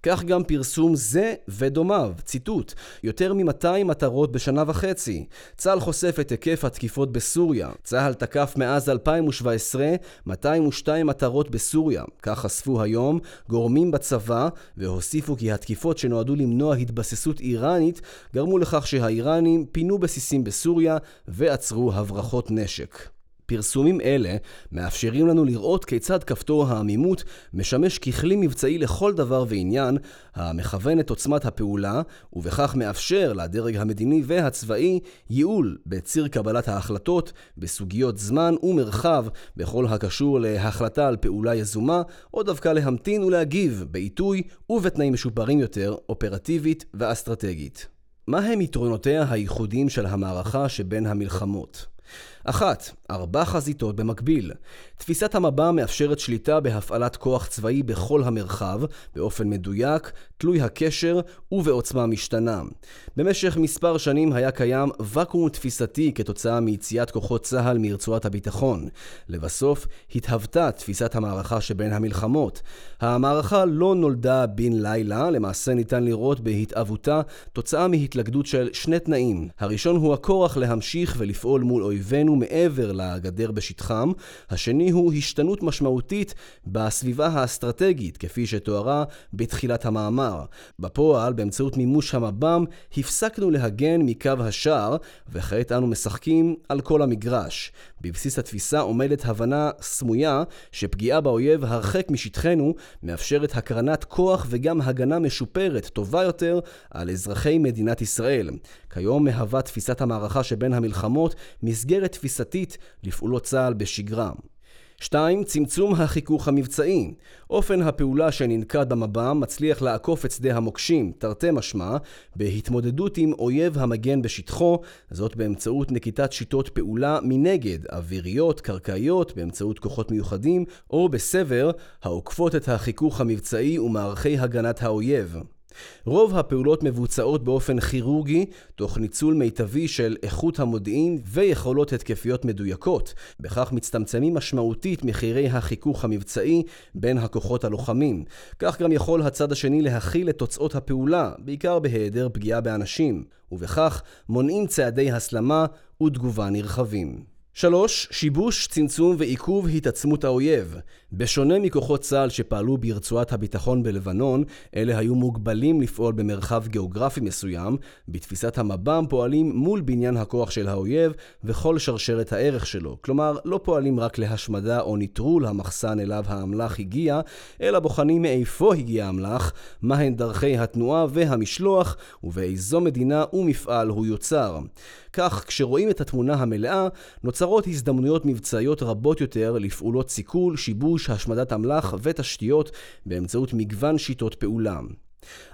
כך גם פרסום זה ודומיו, ציטוט, יותר מ-200 מטרות בשנה וחצי. צה"ל חושף את היקף התקיפות בסוריה. צה"ל תקף מאז 2017 202 מטרות בסוריה. כך חשפו היום גורמים בצבא, והוסיפו כי התקיפות שנועדו למנוע התבססות איראנית גרמו לכך שהאיראנים פינו בסיסים בסוריה ועצרו הברחות נשק. פרסומים אלה מאפשרים לנו לראות כיצד כפתור העמימות משמש ככלי מבצעי לכל דבר ועניין המכוון את עוצמת הפעולה ובכך מאפשר לדרג המדיני והצבאי ייעול בציר קבלת ההחלטות בסוגיות זמן ומרחב בכל הקשור להחלטה על פעולה יזומה או דווקא להמתין ולהגיב בעיתוי ובתנאים משופרים יותר אופרטיבית ואסטרטגית. מהם יתרונותיה הייחודיים של המערכה שבין המלחמות? אחת, ארבע חזיתות במקביל. תפיסת המבע מאפשרת שליטה בהפעלת כוח צבאי בכל המרחב, באופן מדויק, תלוי הקשר ובעוצמה משתנה. במשך מספר שנים היה קיים ואקום תפיסתי כתוצאה מיציאת כוחות צה"ל מרצועת הביטחון. לבסוף, התהוותה תפיסת המערכה שבין המלחמות. המערכה לא נולדה בן לילה, למעשה ניתן לראות בהתהוותה תוצאה מהתלכדות של שני תנאים. הראשון הוא הכורח להמשיך ולפעול מול אויבינו מעבר לגדר בשטחם. השני הוא השתנות משמעותית בסביבה האסטרטגית, כפי שתוארה בתחילת המאמר. בפועל, באמצעות מימוש המב"ם, הפסקנו להגן מקו השער, וכעת אנו משחקים על כל המגרש. בבסיס התפיסה עומדת הבנה סמויה שפגיעה באויב הרחק משטחנו מאפשרת הקרנת כוח וגם הגנה משופרת, טובה יותר, על אזרחי מדינת ישראל. כיום מהווה תפיסת המערכה שבין המלחמות מסגרת תפיסתית לפעולות צה"ל בשגרה. 2. צמצום החיכוך המבצעי. אופן הפעולה שננקט במב"ם מצליח לעקוף את שדה המוקשים, תרתי משמע, בהתמודדות עם אויב המגן בשטחו, זאת באמצעות נקיטת שיטות פעולה מנגד, אוויריות, קרקעיות, באמצעות כוחות מיוחדים, או בסבר, העוקפות את החיכוך המבצעי ומערכי הגנת האויב. רוב הפעולות מבוצעות באופן כירורגי, תוך ניצול מיטבי של איכות המודיעין ויכולות התקפיות מדויקות. בכך מצטמצמים משמעותית מחירי החיכוך המבצעי בין הכוחות הלוחמים. כך גם יכול הצד השני להכיל את תוצאות הפעולה, בעיקר בהיעדר פגיעה באנשים, ובכך מונעים צעדי הסלמה ותגובה נרחבים. 3. שיבוש, צמצום ועיכוב התעצמות האויב. בשונה מכוחות צה"ל שפעלו ברצועת הביטחון בלבנון, אלה היו מוגבלים לפעול במרחב גיאוגרפי מסוים, בתפיסת המב"ם פועלים מול בניין הכוח של האויב וכל שרשרת הערך שלו. כלומר, לא פועלים רק להשמדה או נטרול המחסן אליו האמל"ח הגיע, אלא בוחנים מאיפה הגיע האמל"ח, מהן דרכי התנועה והמשלוח, ובאיזו מדינה ומפעל הוא יוצר. כך, כשרואים את התמונה המלאה, נוצרות הזדמנויות מבצעיות רבות יותר לפעולות סיכול, שיבוש, השמדת אמל"ח ותשתיות באמצעות מגוון שיטות פעולה.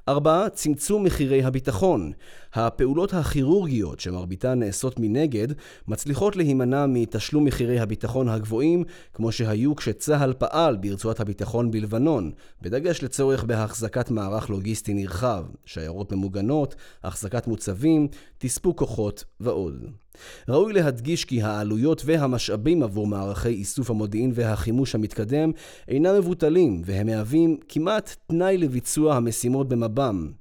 4. צמצום מחירי הביטחון. הפעולות הכירורגיות, שמרביתן נעשות מנגד, מצליחות להימנע מתשלום מחירי הביטחון הגבוהים, כמו שהיו כשצה"ל פעל ברצועת הביטחון בלבנון, בדגש לצורך בהחזקת מערך לוגיסטי נרחב, שיירות ממוגנות, החזקת מוצבים, תספוק כוחות ועוד. ראוי להדגיש כי העלויות והמשאבים עבור מערכי איסוף המודיעין והחימוש המתקדם אינם מבוטלים, והם מהווים כמעט תנאי לביצוע המשימות במב"ם.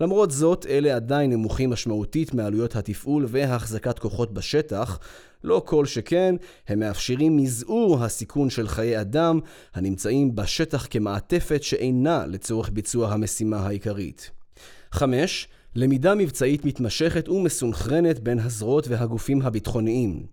למרות זאת, אלה עדיין נמוכים משמעותית מעלויות התפעול והחזקת כוחות בשטח, לא כל שכן, הם מאפשרים מזעור הסיכון של חיי אדם הנמצאים בשטח כמעטפת שאינה לצורך ביצוע המשימה העיקרית. 5. למידה מבצעית מתמשכת ומסונכרנת בין הזרועות והגופים הביטחוניים.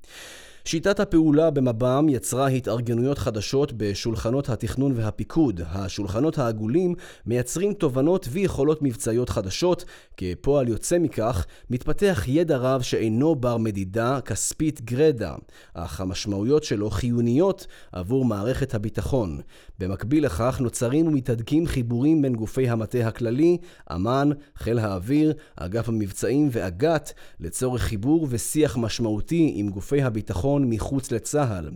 שיטת הפעולה במב"ם יצרה התארגנויות חדשות בשולחנות התכנון והפיקוד. השולחנות העגולים מייצרים תובנות ויכולות מבצעיות חדשות. כפועל יוצא מכך, מתפתח ידע רב שאינו בר מדידה כספית גרדה, אך המשמעויות שלו חיוניות עבור מערכת הביטחון. במקביל לכך נוצרים ומתהדקים חיבורים בין גופי המטה הכללי, אמ"ן, חיל האוויר, אגף המבצעים ואג"ת, לצורך חיבור ושיח משמעותי עם גופי הביטחון מחוץ לצה"ל.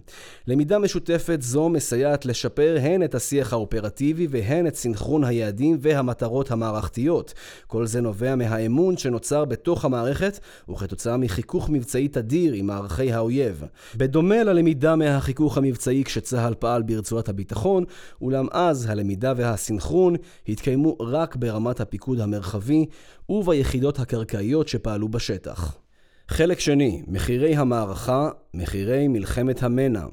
למידה משותפת זו מסייעת לשפר הן את השיח האופרטיבי והן את סנכרון היעדים והמטרות המערכתיות. כל זה נובע מהאמון שנוצר בתוך המערכת וכתוצאה מחיכוך מבצעי תדיר עם מערכי האויב. בדומה ללמידה מהחיכוך המבצעי כשצה"ל פעל ברצועת הביטחון, אולם אז הלמידה והסנכרון התקיימו רק ברמת הפיקוד המרחבי וביחידות הקרקעיות שפעלו בשטח. חלק שני, מחירי המערכה, מחירי מלחמת המנע.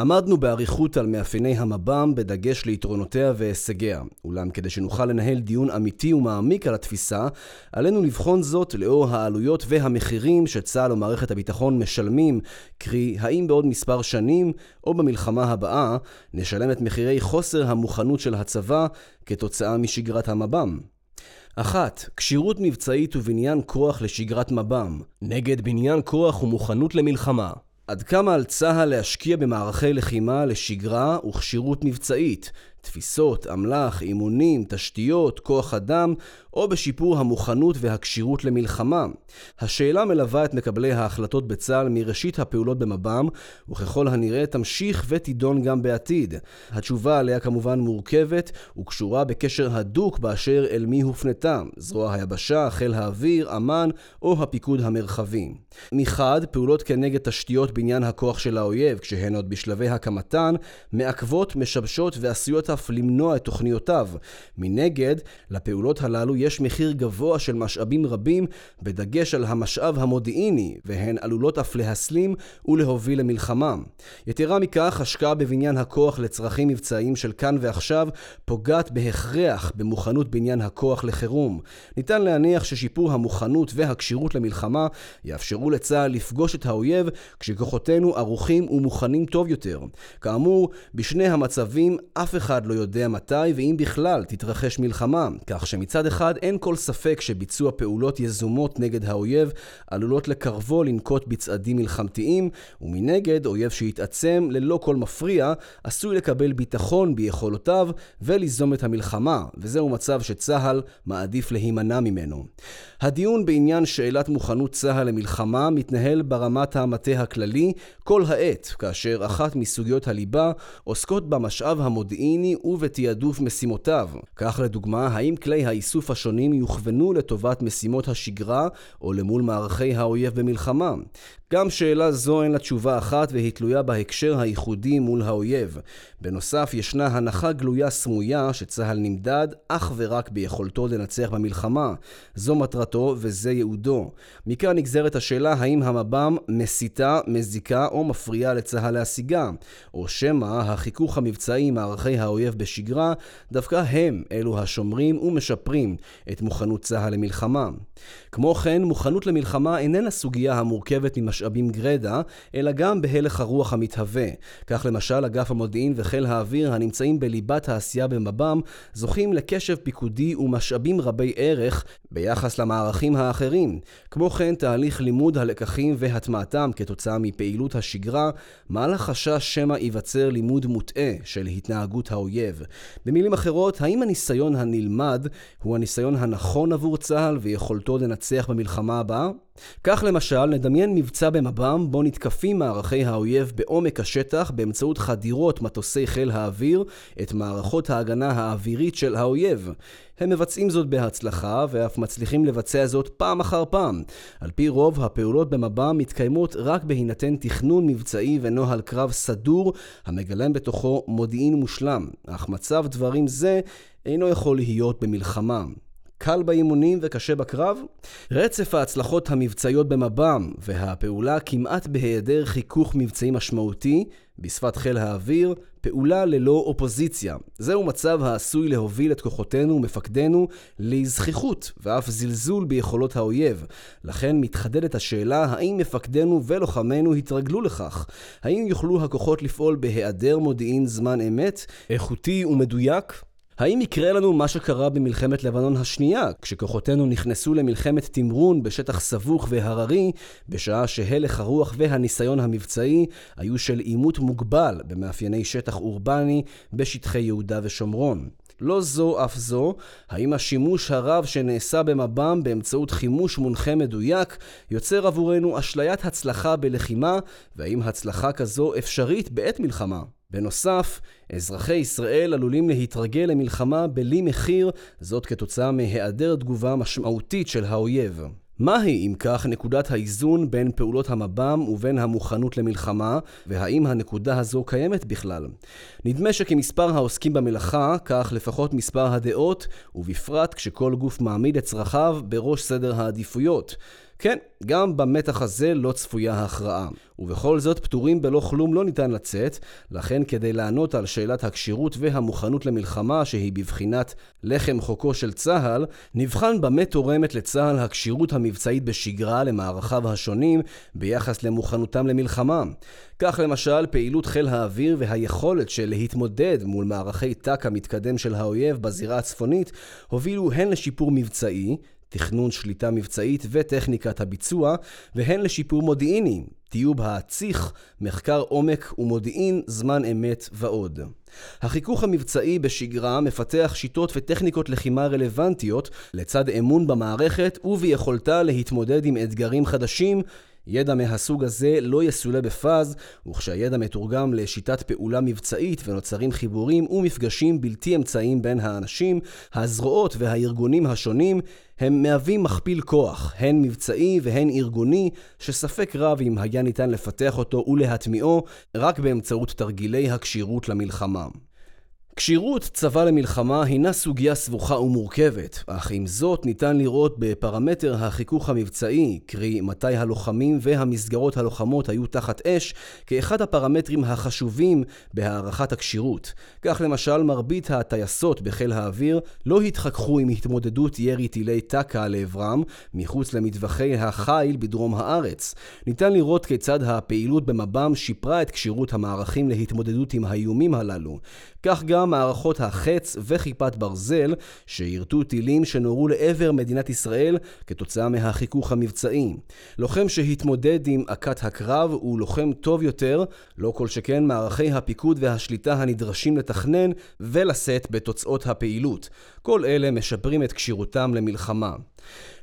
עמדנו באריכות על מאפייני המב"ם בדגש ליתרונותיה והישגיה. אולם כדי שנוכל לנהל דיון אמיתי ומעמיק על התפיסה, עלינו לבחון זאת לאור העלויות והמחירים שצה"ל ומערכת הביטחון משלמים, קרי, האם בעוד מספר שנים, או במלחמה הבאה, נשלם את מחירי חוסר המוכנות של הצבא כתוצאה משגרת המב"ם. אחת, כשירות מבצעית ובניין כוח לשגרת מב"ם, נגד בניין כוח ומוכנות למלחמה. עד כמה על צה"ל להשקיע במערכי לחימה לשגרה וכשירות מבצעית, תפיסות, אמל"ח, אימונים, תשתיות, כוח אדם, או בשיפור המוכנות והכשירות למלחמה. השאלה מלווה את מקבלי ההחלטות בצה"ל מראשית הפעולות במב"ם, וככל הנראה תמשיך ותידון גם בעתיד. התשובה עליה כמובן מורכבת, וקשורה בקשר הדוק באשר אל מי הופנתה, זרוע היבשה, חיל האוויר, אמ"ן, או הפיקוד המרחבי. מחד, פעולות כנגד תשתיות בניין הכוח של האויב, כשהן עוד בשלבי הקמתן, מעכבות, משבשות ועשויות אף למנוע את תוכניותיו. מנגד, לפעולות הללו יש מחיר גבוה של משאבים רבים, בדגש על המשאב המודיעיני, והן עלולות אף להסלים ולהוביל למלחמה. יתרה מכך, השקעה בבניין הכוח לצרכים מבצעיים של כאן ועכשיו פוגעת בהכרח במוכנות בניין הכוח לחירום. ניתן להניח ששיפור המוכנות והכשירות למלחמה יאפשרו לצה"ל לפגוש את האויב כשכוחותינו ערוכים ומוכנים טוב יותר. כאמור, בשני המצבים אף אחד לא יודע מתי ואם בכלל תתרחש מלחמה, כך שמצד אחד אין כל ספק שביצוע פעולות יזומות נגד האויב עלולות לקרבו לנקוט בצעדים מלחמתיים, ומנגד אויב שיתעצם ללא כל מפריע עשוי לקבל ביטחון ביכולותיו וליזום את המלחמה, וזהו מצב שצה"ל מעדיף להימנע ממנו. הדיון בעניין שאלת מוכנות צה"ל למלחמה מתנהל ברמת המטה הכללי כל העת, כאשר אחת מסוגיות הליבה עוסקות במשאב המודיעיני ובתעדוף משימותיו. כך לדוגמה, האם כלי האיסוף השונים יוכוונו לטובת משימות השגרה או למול מערכי האויב במלחמה? גם שאלה זו אין לה תשובה אחת והיא תלויה בהקשר הייחודי מול האויב. בנוסף, ישנה הנחה גלויה סמויה שצה"ל נמדד אך ורק ביכולתו לנצח במלחמה. זו מטרתו וזה ייעודו. מכאן נגזרת השאלה האם המב"ם מסיתה, מזיקה או מפריעה לצה"ל להשיגה, או שמא החיכוך המבצעי עם מערכי האויב בשגרה, דווקא הם אלו השומרים ומשפרים את מוכנות צה"ל למלחמה. כמו כן, מוכנות למלחמה איננה סוגיה המורכבת ממשאבים גרדה, אלא גם בהלך הרוח המתהווה. כך למשל, אגף המודיעין וחיל האוויר הנמצאים בליבת העשייה במב"ם, זוכים לקשב פיקודי ומשאבים רבי ערך ביחס למערכים האחרים. כמו כן, תהליך לימוד הלקחים והטמעתם כתוצאה מפעילות השגרה, מעלה חשש שמא ייווצר לימוד מוטעה של התנהגות האויב. במילים אחרות, האם הניסיון הנלמד הוא הניסיון הנכון עבור צה"ל ויכולתו לנצח במלחמה הבאה? כך למשל, נדמיין מבצע במב"ם בו נתקפים מערכי האויב בעומק השטח באמצעות חדירות מטוסי חיל האוויר את מערכות ההגנה האווירית של האויב. הם מבצעים זאת בהצלחה ואף מצליחים לבצע זאת פעם אחר פעם. על פי רוב, הפעולות במב"ם מתקיימות רק בהינתן תכנון מבצעי ונוהל קרב סדור המגלם בתוכו מודיעין מושלם, אך מצב דברים זה אינו יכול להיות במלחמה. קל באימונים וקשה בקרב? רצף ההצלחות המבצעיות במב"ם והפעולה כמעט בהיעדר חיכוך מבצעי משמעותי, בשפת חיל האוויר, פעולה ללא אופוזיציה. זהו מצב העשוי להוביל את כוחותינו ומפקדינו לזכיחות ואף זלזול ביכולות האויב. לכן מתחדדת השאלה האם מפקדינו ולוחמינו התרגלו לכך? האם יוכלו הכוחות לפעול בהיעדר מודיעין זמן אמת, איכותי ומדויק? האם יקרה לנו מה שקרה במלחמת לבנון השנייה, כשכוחותינו נכנסו למלחמת תמרון בשטח סבוך והררי, בשעה שהלך הרוח והניסיון המבצעי היו של עימות מוגבל במאפייני שטח אורבני בשטחי יהודה ושומרון? לא זו אף זו, האם השימוש הרב שנעשה במב"ם באמצעות חימוש מונחה מדויק יוצר עבורנו אשליית הצלחה בלחימה, והאם הצלחה כזו אפשרית בעת מלחמה? בנוסף, אזרחי ישראל עלולים להתרגל למלחמה בלי מחיר, זאת כתוצאה מהיעדר תגובה משמעותית של האויב. מהי, אם כך, נקודת האיזון בין פעולות המב"ם ובין המוכנות למלחמה, והאם הנקודה הזו קיימת בכלל? נדמה שכמספר העוסקים במלאכה, כך לפחות מספר הדעות, ובפרט כשכל גוף מעמיד את צרכיו בראש סדר העדיפויות. כן, גם במתח הזה לא צפויה הכרעה. ובכל זאת, פטורים בלא כלום לא ניתן לצאת, לכן כדי לענות על שאלת הכשירות והמוכנות למלחמה, שהיא בבחינת לחם חוקו של צה"ל, נבחן במה תורמת לצה"ל הכשירות המבצעית בשגרה למערכיו השונים ביחס למוכנותם למלחמה. כך למשל, פעילות חיל האוויר והיכולת של להתמודד מול מערכי טאק המתקדם של האויב בזירה הצפונית, הובילו הן לשיפור מבצעי, תכנון שליטה מבצעית וטכניקת הביצוע, והן לשיפור מודיעיני, טיוב העציך, מחקר עומק ומודיעין, זמן אמת ועוד. החיכוך המבצעי בשגרה מפתח שיטות וטכניקות לחימה רלוונטיות לצד אמון במערכת וביכולתה להתמודד עם אתגרים חדשים ידע מהסוג הזה לא יסולא בפז, וכשהידע מתורגם לשיטת פעולה מבצעית ונוצרים חיבורים ומפגשים בלתי אמצעיים בין האנשים, הזרועות והארגונים השונים, הם מהווים מכפיל כוח, הן מבצעי והן ארגוני, שספק רב אם היה ניתן לפתח אותו ולהטמיעו רק באמצעות תרגילי הכשירות למלחמה. כשירות צבא למלחמה הינה סוגיה סבוכה ומורכבת, אך עם זאת ניתן לראות בפרמטר החיכוך המבצעי, קרי מתי הלוחמים והמסגרות הלוחמות היו תחת אש, כאחד הפרמטרים החשובים בהערכת הכשירות. כך למשל מרבית הטייסות בחיל האוויר לא התחככו עם התמודדות ירי טילי טק"א לעברם מחוץ למטווחי החיל בדרום הארץ. ניתן לראות כיצד הפעילות במב"ם שיפרה את כשירות המערכים להתמודדות עם האיומים הללו. כך גם מערכות החץ וכיפת ברזל, שיירטו טילים שנורו לעבר מדינת ישראל כתוצאה מהחיכוך המבצעי. לוחם שהתמודד עם עקת הקרב הוא לוחם טוב יותר, לא כל שכן מערכי הפיקוד והשליטה הנדרשים לתכנן ולשאת בתוצאות הפעילות. כל אלה משפרים את כשירותם למלחמה.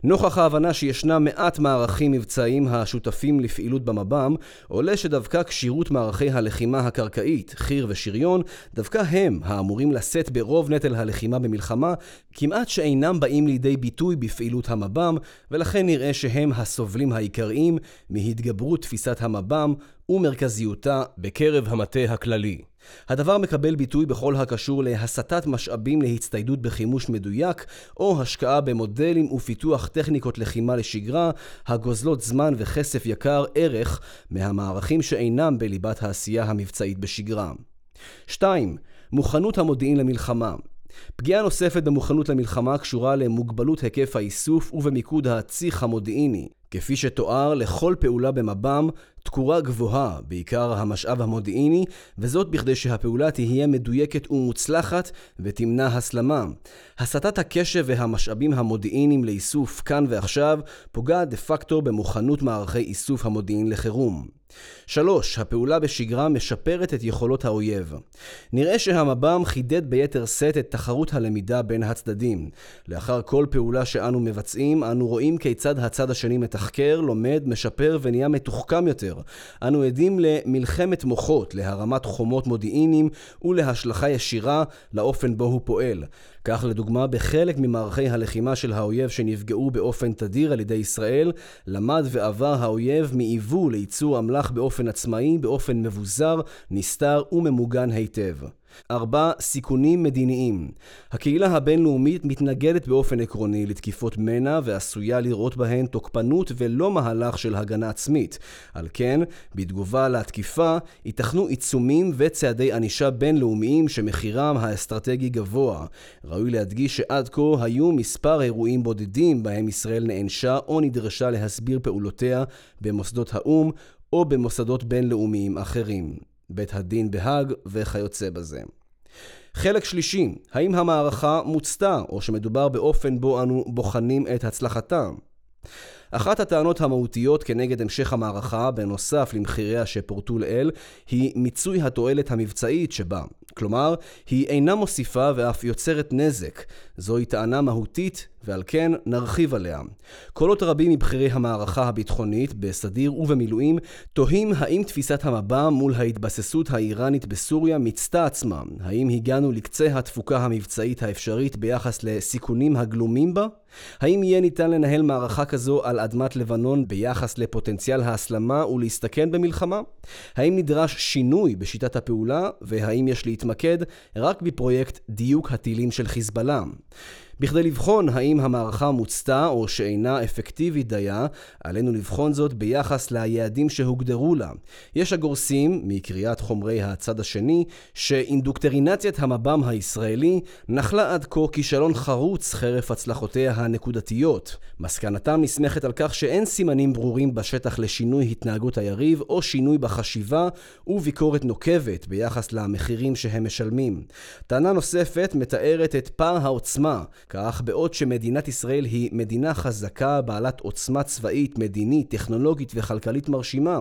נוכח ההבנה שישנם מעט מערכים מבצעיים השותפים לפעילות במב"ם, עולה שדווקא כשירות מערכי הלחימה הקרקעית, חי"ר ושריון, דווקא הם האמורים לשאת ברוב נטל הלחימה במלחמה, כמעט שאינם באים לידי ביטוי בפעילות המב"ם, ולכן נראה שהם הסובלים העיקריים מהתגברות תפיסת המב"ם ומרכזיותה בקרב המטה הכללי. הדבר מקבל ביטוי בכל הקשור להסטת משאבים להצטיידות בחימוש מדויק, או השקעה במודלים ופיתוח טכניקות לחימה לשגרה, הגוזלות זמן וכסף יקר ערך מהמערכים שאינם בליבת העשייה המבצעית בשגרה. 2. מוכנות המודיעין למלחמה פגיעה נוספת במוכנות למלחמה קשורה למוגבלות היקף האיסוף ובמיקוד הצי"ח המודיעיני. כפי שתואר, לכל פעולה במב"ם תקורה גבוהה, בעיקר המשאב המודיעיני, וזאת בכדי שהפעולה תהיה מדויקת ומוצלחת ותמנע הסלמה. הסטת הקשב והמשאבים המודיעיניים לאיסוף כאן ועכשיו פוגעת דה פקטו במוכנות מערכי איסוף המודיעין לחירום. 3. הפעולה בשגרה משפרת את יכולות האויב. נראה שהמב"ם חידד ביתר שאת את תחרות הלמידה בין הצדדים. לאחר כל פעולה שאנו מבצעים, אנו רואים כיצד הצד השני מתחקר, לומד, משפר ונהיה מתוחכם יותר. אנו עדים למלחמת מוחות, להרמת חומות מודיעיניים ולהשלכה ישירה לאופן בו הוא פועל. כך לדוגמה, בחלק ממערכי הלחימה של האויב שנפגעו באופן תדיר על ידי ישראל, למד ועבר האויב מעיוור לייצור אמל"ח באופן עצמאי, באופן מבוזר, נסתר וממוגן היטב. 4. סיכונים מדיניים. הקהילה הבינלאומית מתנגדת באופן עקרוני לתקיפות מנע ועשויה לראות בהן תוקפנות ולא מהלך של הגנה עצמית. על כן, בתגובה לתקיפה, ייתכנו עיצומים וצעדי ענישה בינלאומיים שמחירם האסטרטגי גבוה. ראוי להדגיש שעד כה היו מספר אירועים בודדים בהם ישראל נענשה או נדרשה להסביר פעולותיה במוסדות האו"ם או במוסדות בינלאומיים אחרים. בית הדין בהאג וכיוצא בזה. חלק שלישי, האם המערכה מוצתה, או שמדובר באופן בו אנו בוחנים את הצלחתה? אחת הטענות המהותיות כנגד המשך המערכה, בנוסף למחיריה שפורטו לעיל, היא מיצוי התועלת המבצעית שבה. כלומר, היא אינה מוסיפה ואף יוצרת נזק. זוהי טענה מהותית ועל כן נרחיב עליה. קולות רבים מבכירי המערכה הביטחונית, בסדיר ובמילואים, תוהים האם תפיסת המב"ם מול ההתבססות האיראנית בסוריה מיצתה עצמה. האם הגענו לקצה התפוקה המבצעית האפשרית ביחס לסיכונים הגלומים בה? האם יהיה ניתן לנהל מערכה כזו על אדמת לבנון ביחס לפוטנציאל ההסלמה ולהסתכן במלחמה? האם נדרש שינוי בשיטת הפעולה, והאם יש להתמקד רק בפרויקט דיוק הטילים של חיזבאללה? בכדי לבחון האם המערכה מוצתה או שאינה אפקטיבית דייה, עלינו לבחון זאת ביחס ליעדים שהוגדרו לה. יש הגורסים, מקריאת חומרי הצד השני, שאינדוקטרינציית המב"ם הישראלי נחלה עד כה כישלון חרוץ חרף הצלחותיה הנקודתיות. מסקנתם נסמכת על כך שאין סימנים ברורים בשטח לשינוי התנהגות היריב או שינוי בחשיבה וביקורת נוקבת ביחס למחירים שהם משלמים. טענה נוספת מתארת את פער העוצמה כך, בעוד שמדינת ישראל היא מדינה חזקה, בעלת עוצמה צבאית, מדינית, טכנולוגית וכלכלית מרשימה,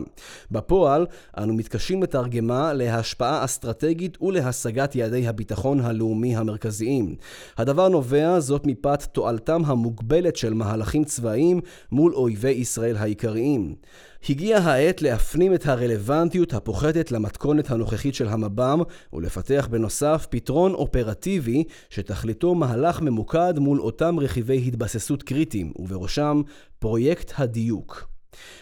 בפועל אנו מתקשים לתרגמה להשפעה אסטרטגית ולהשגת יעדי הביטחון הלאומי המרכזיים. הדבר נובע זאת מפאת תועלתם המוגבלת של מהלכים צבאיים מול אויבי ישראל העיקריים. הגיעה העת להפנים את הרלוונטיות הפוחתת למתכונת הנוכחית של המב"ם ולפתח בנוסף פתרון אופרטיבי שתכליתו מהלך ממוקד מול אותם רכיבי התבססות קריטיים ובראשם פרויקט הדיוק.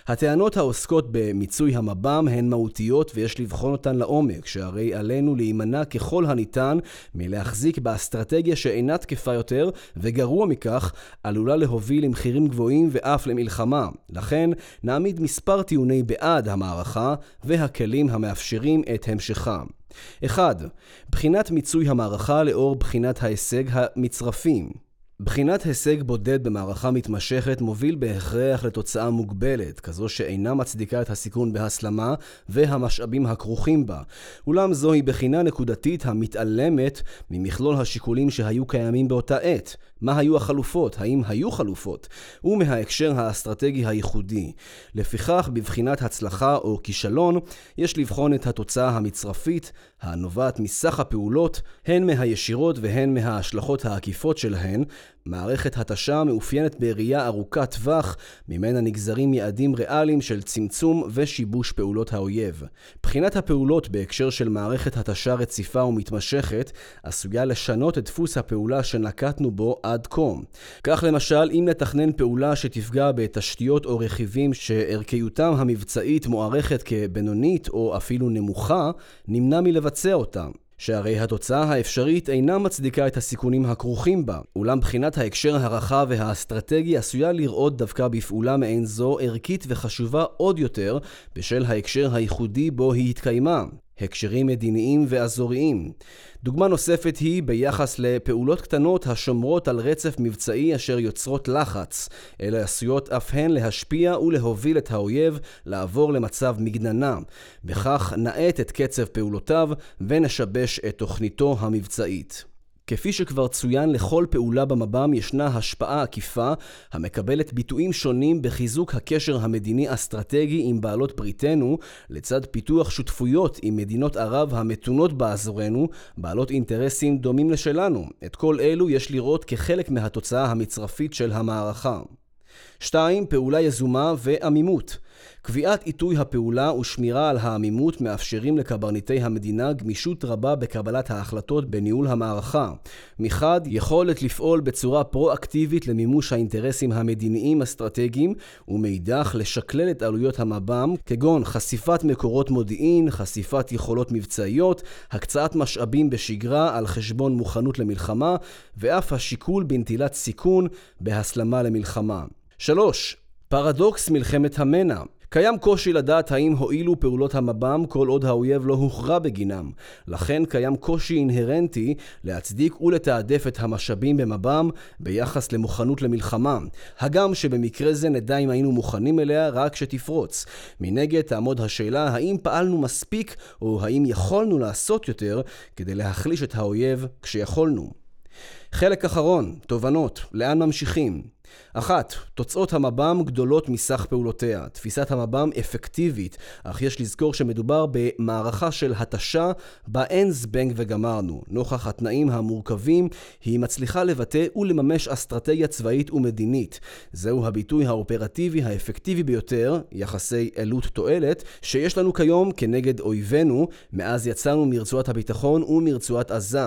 הטענות העוסקות במיצוי המב"ם הן מהותיות ויש לבחון אותן לעומק, שהרי עלינו להימנע ככל הניתן מלהחזיק באסטרטגיה שאינה תקפה יותר, וגרוע מכך, עלולה להוביל למחירים גבוהים ואף למלחמה. לכן, נעמיד מספר טיעוני בעד המערכה והכלים המאפשרים את המשכה. 1. בחינת מיצוי המערכה לאור בחינת ההישג המצרפי. בחינת הישג בודד במערכה מתמשכת מוביל בהכרח לתוצאה מוגבלת, כזו שאינה מצדיקה את הסיכון בהסלמה והמשאבים הכרוכים בה. אולם זוהי בחינה נקודתית המתעלמת ממכלול השיקולים שהיו קיימים באותה עת. מה היו החלופות? האם היו חלופות? ומההקשר האסטרטגי הייחודי. לפיכך, בבחינת הצלחה או כישלון, יש לבחון את התוצאה המצרפית, הנובעת מסך הפעולות, הן מהישירות והן מההשלכות העקיפות שלהן, מערכת התשה מאופיינת בראייה ארוכת טווח, ממנה נגזרים יעדים ריאליים של צמצום ושיבוש פעולות האויב. בחינת הפעולות בהקשר של מערכת התשה רציפה ומתמשכת עשויה לשנות את דפוס הפעולה שנקטנו בו עד כה. כך למשל, אם נתכנן פעולה שתפגע בתשתיות או רכיבים שערכיותם המבצעית מוערכת כבינונית או אפילו נמוכה, נמנע מלבצע אותם. שהרי התוצאה האפשרית אינה מצדיקה את הסיכונים הכרוכים בה, אולם בחינת ההקשר הרחב והאסטרטגי עשויה לראות דווקא בפעולה מעין זו ערכית וחשובה עוד יותר בשל ההקשר הייחודי בו היא התקיימה. הקשרים מדיניים ואזוריים. דוגמה נוספת היא ביחס לפעולות קטנות השומרות על רצף מבצעי אשר יוצרות לחץ, אלא עשויות אף הן להשפיע ולהוביל את האויב לעבור למצב מגננה. בכך נאט את קצב פעולותיו ונשבש את תוכניתו המבצעית. כפי שכבר צוין, לכל פעולה במב"ם ישנה השפעה עקיפה המקבלת ביטויים שונים בחיזוק הקשר המדיני-אסטרטגי עם בעלות בריתנו, לצד פיתוח שותפויות עם מדינות ערב המתונות באזורנו, בעלות אינטרסים דומים לשלנו. את כל אלו יש לראות כחלק מהתוצאה המצרפית של המערכה. 2. פעולה יזומה ועמימות. קביעת עיתוי הפעולה ושמירה על העמימות מאפשרים לקברניטי המדינה גמישות רבה בקבלת ההחלטות בניהול המערכה. מחד, יכולת לפעול בצורה פרו-אקטיבית למימוש האינטרסים המדיניים אסטרטגיים, ומאידך לשקלל את עלויות המב"ם, כגון חשיפת מקורות מודיעין, חשיפת יכולות מבצעיות, הקצאת משאבים בשגרה על חשבון מוכנות למלחמה, ואף השיקול בנטילת סיכון בהסלמה למלחמה. 3. פרדוקס מלחמת המנע קיים קושי לדעת האם הועילו פעולות המב"ם כל עוד האויב לא הוכרע בגינם. לכן קיים קושי אינהרנטי להצדיק ולתעדף את המשאבים במב"ם ביחס למוכנות למלחמה. הגם שבמקרה זה נדע אם היינו מוכנים אליה רק כשתפרוץ. מנגד תעמוד השאלה האם פעלנו מספיק או האם יכולנו לעשות יותר כדי להחליש את האויב כשיכולנו. חלק אחרון, תובנות, לאן ממשיכים? אחת, תוצאות המב"ם גדולות מסך פעולותיה. תפיסת המב"ם אפקטיבית, אך יש לזכור שמדובר במערכה של התשה בה אין זבנג וגמרנו. נוכח התנאים המורכבים, היא מצליחה לבטא ולממש אסטרטגיה צבאית ומדינית. זהו הביטוי האופרטיבי האפקטיבי ביותר, יחסי עלות תועלת, שיש לנו כיום כנגד אויבינו, מאז יצאנו מרצועת הביטחון ומרצועת עזה.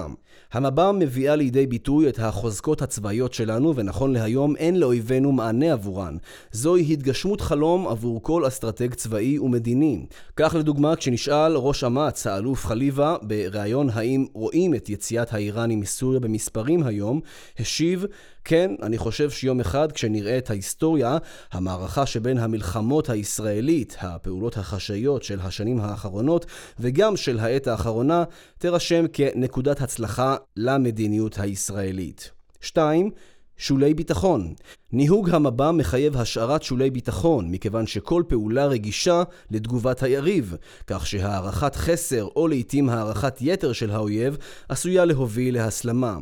המב"ם מביאה לידי ביטוי את החוזקות הצבאיות שלנו, ונכון להיום אין לאויבינו מענה עבורן. זוהי התגשמות חלום עבור כל אסטרטג צבאי ומדיני. כך לדוגמה, כשנשאל ראש אמ"ץ, האלוף חליבה, בריאיון האם רואים את יציאת האיראנים מסוריה במספרים היום, השיב כן, אני חושב שיום אחד כשנראה את ההיסטוריה, המערכה שבין המלחמות הישראלית, הפעולות החשאיות של השנים האחרונות, וגם של העת האחרונה, תירשם כנקודת הצלחה למדיניות הישראלית. 2. שולי ביטחון. ניהוג המב"ם מחייב השארת שולי ביטחון, מכיוון שכל פעולה רגישה לתגובת היריב, כך שהערכת חסר או לעיתים הערכת יתר של האויב עשויה להוביל להסלמה.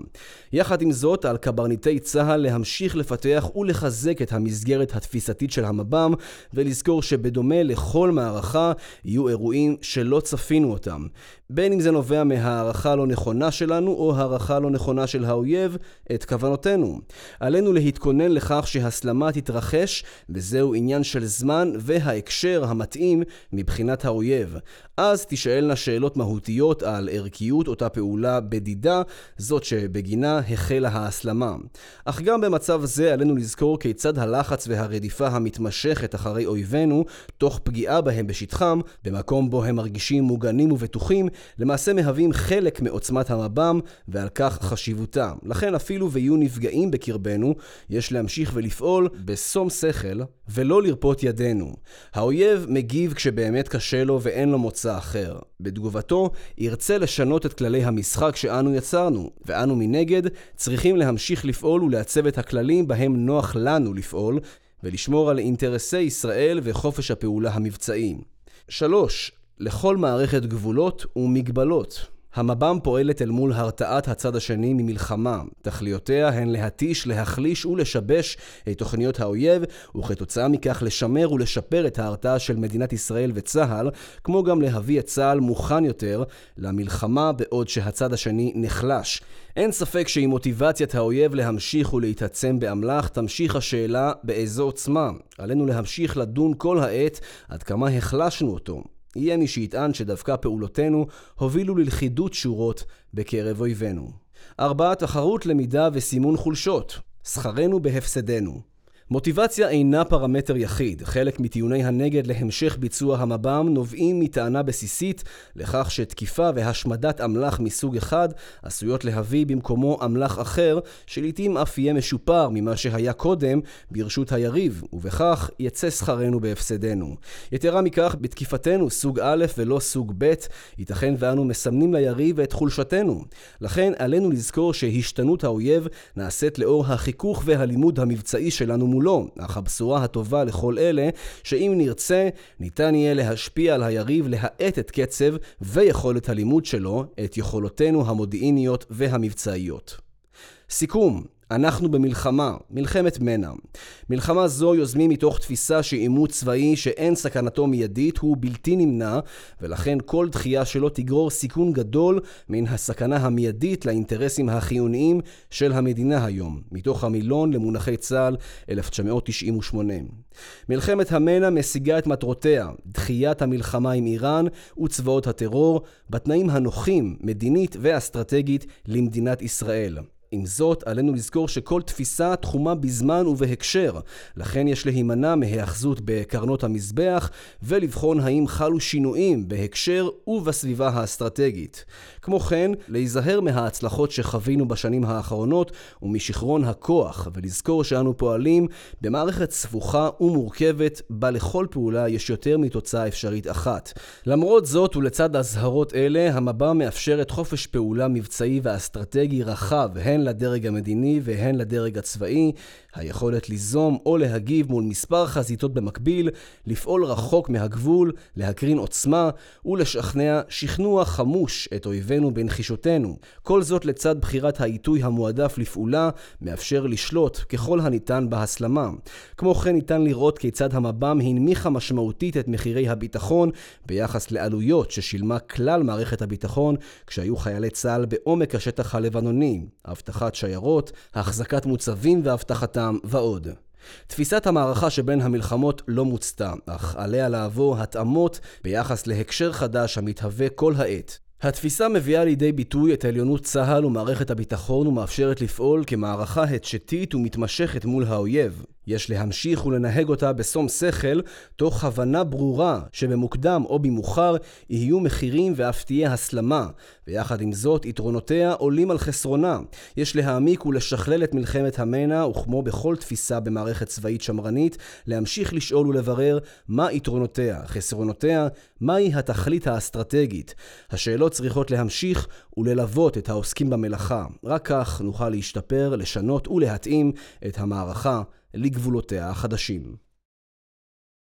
יחד עם זאת, על קברניטי צה"ל להמשיך לפתח ולחזק את המסגרת התפיסתית של המב"ם, ולזכור שבדומה לכל מערכה, יהיו אירועים שלא צפינו אותם. בין אם זה נובע מהערכה לא נכונה שלנו, או הערכה לא נכונה של האויב, את כוונותינו. עלינו להתכונן לכך שהסלמה תתרחש, וזהו עניין של זמן וההקשר המתאים מבחינת האויב. אז תישאלנה שאלות מהותיות על ערכיות אותה פעולה בדידה, זאת שבגינה החלה ההסלמה. אך גם במצב זה עלינו לזכור כיצד הלחץ והרדיפה המתמשכת אחרי אויבינו, תוך פגיעה בהם בשטחם, במקום בו הם מרגישים מוגנים ובטוחים, למעשה מהווים חלק מעוצמת המב"ם, ועל כך חשיבותם. לכן אפילו ויהיו נפגעים בקרבנו, יש להמשיך ולפעול בשום שכל, ולא לרפות ידינו. האויב מגיב כשבאמת קשה לו ואין לו. מוצא אחר. בתגובתו, ירצה לשנות את כללי המשחק שאנו יצרנו, ואנו מנגד צריכים להמשיך לפעול ולעצב את הכללים בהם נוח לנו לפעול, ולשמור על אינטרסי ישראל וחופש הפעולה המבצעי. 3. לכל מערכת גבולות ומגבלות. המב"ם פועלת אל מול הרתעת הצד השני ממלחמה. תכליותיה הן להתיש, להחליש ולשבש את תוכניות האויב, וכתוצאה מכך לשמר ולשפר את ההרתעה של מדינת ישראל וצה"ל, כמו גם להביא את צה"ל מוכן יותר למלחמה בעוד שהצד השני נחלש. אין ספק שעם מוטיבציית האויב להמשיך ולהתעצם באמל"ח, תמשיך השאלה באיזו עוצמה. עלינו להמשיך לדון כל העת עד כמה החלשנו אותו. יהיה מי שיטען שדווקא פעולותינו הובילו ללכידות שורות בקרב אויבינו. ארבעה תחרות, למידה וסימון חולשות. שכרנו בהפסדנו. מוטיבציה אינה פרמטר יחיד. חלק מטיעוני הנגד להמשך ביצוע המב"ם נובעים מטענה בסיסית לכך שתקיפה והשמדת אמל"ח מסוג אחד עשויות להביא במקומו אמל"ח אחר, שלעיתים אף יהיה משופר ממה שהיה קודם ברשות היריב, ובכך יצא שכרנו בהפסדנו. יתרה מכך, בתקיפתנו סוג א' ולא סוג ב', ייתכן ואנו מסמנים ליריב את חולשתנו. לכן עלינו לזכור שהשתנות האויב נעשית לאור החיכוך והלימוד המבצעי שלנו מולו, אך הבשורה הטובה לכל אלה, שאם נרצה, ניתן יהיה להשפיע על היריב להאט את קצב ויכולת הלימוד שלו, את יכולותינו המודיעיניות והמבצעיות. סיכום אנחנו במלחמה, מלחמת מנע. מלחמה זו יוזמים מתוך תפיסה שעימות צבאי שאין סכנתו מיידית הוא בלתי נמנע, ולכן כל דחייה שלו תגרור סיכון גדול מן הסכנה המיידית לאינטרסים החיוניים של המדינה היום, מתוך המילון למונחי צה"ל 1998. מלחמת המנע משיגה את מטרותיה, דחיית המלחמה עם איראן וצבאות הטרור, בתנאים הנוחים, מדינית ואסטרטגית, למדינת ישראל. עם זאת, עלינו לזכור שכל תפיסה תחומה בזמן ובהקשר, לכן יש להימנע מהיאחזות בקרנות המזבח, ולבחון האם חלו שינויים בהקשר ובסביבה האסטרטגית. כמו כן, להיזהר מההצלחות שחווינו בשנים האחרונות ומשיכרון הכוח, ולזכור שאנו פועלים במערכת סבוכה ומורכבת, בה לכל פעולה יש יותר מתוצאה אפשרית אחת. למרות זאת, ולצד אזהרות אלה, המב"ם מאפשרת חופש פעולה מבצעי ואסטרטגי רחב, הן לדרג המדיני והן לדרג הצבאי, היכולת ליזום או להגיב מול מספר חזיתות במקביל, לפעול רחוק מהגבול, להקרין עוצמה ולשכנע שכנוע חמוש את אויבינו בנחישותנו. כל זאת לצד בחירת העיתוי המועדף לפעולה, מאפשר לשלוט ככל הניתן בהסלמה. כמו כן ניתן לראות כיצד המב"ם הנמיכה משמעותית את מחירי הביטחון ביחס לעלויות ששילמה כלל מערכת הביטחון כשהיו חיילי צה"ל בעומק השטח הלבנוני. אבטחת שיירות, החזקת מוצבים ואבטחתם ועוד. תפיסת המערכה שבין המלחמות לא מוצתה, אך עליה לעבור התאמות ביחס להקשר חדש המתהווה כל העת. התפיסה מביאה לידי ביטוי את עליונות צה"ל ומערכת הביטחון ומאפשרת לפעול כמערכה התשתית ומתמשכת מול האויב. יש להמשיך ולנהג אותה בשום שכל, תוך הבנה ברורה שבמוקדם או במאוחר יהיו מחירים ואף תהיה הסלמה, ויחד עם זאת יתרונותיה עולים על חסרונה. יש להעמיק ולשכלל את מלחמת המנע, וכמו בכל תפיסה במערכת צבאית שמרנית, להמשיך לשאול ולברר מה יתרונותיה, חסרונותיה, מהי התכלית האסטרטגית. השאלות צריכות להמשיך וללוות את העוסקים במלאכה. רק כך נוכל להשתפר, לשנות ולהתאים את המערכה לגבולותיה החדשים.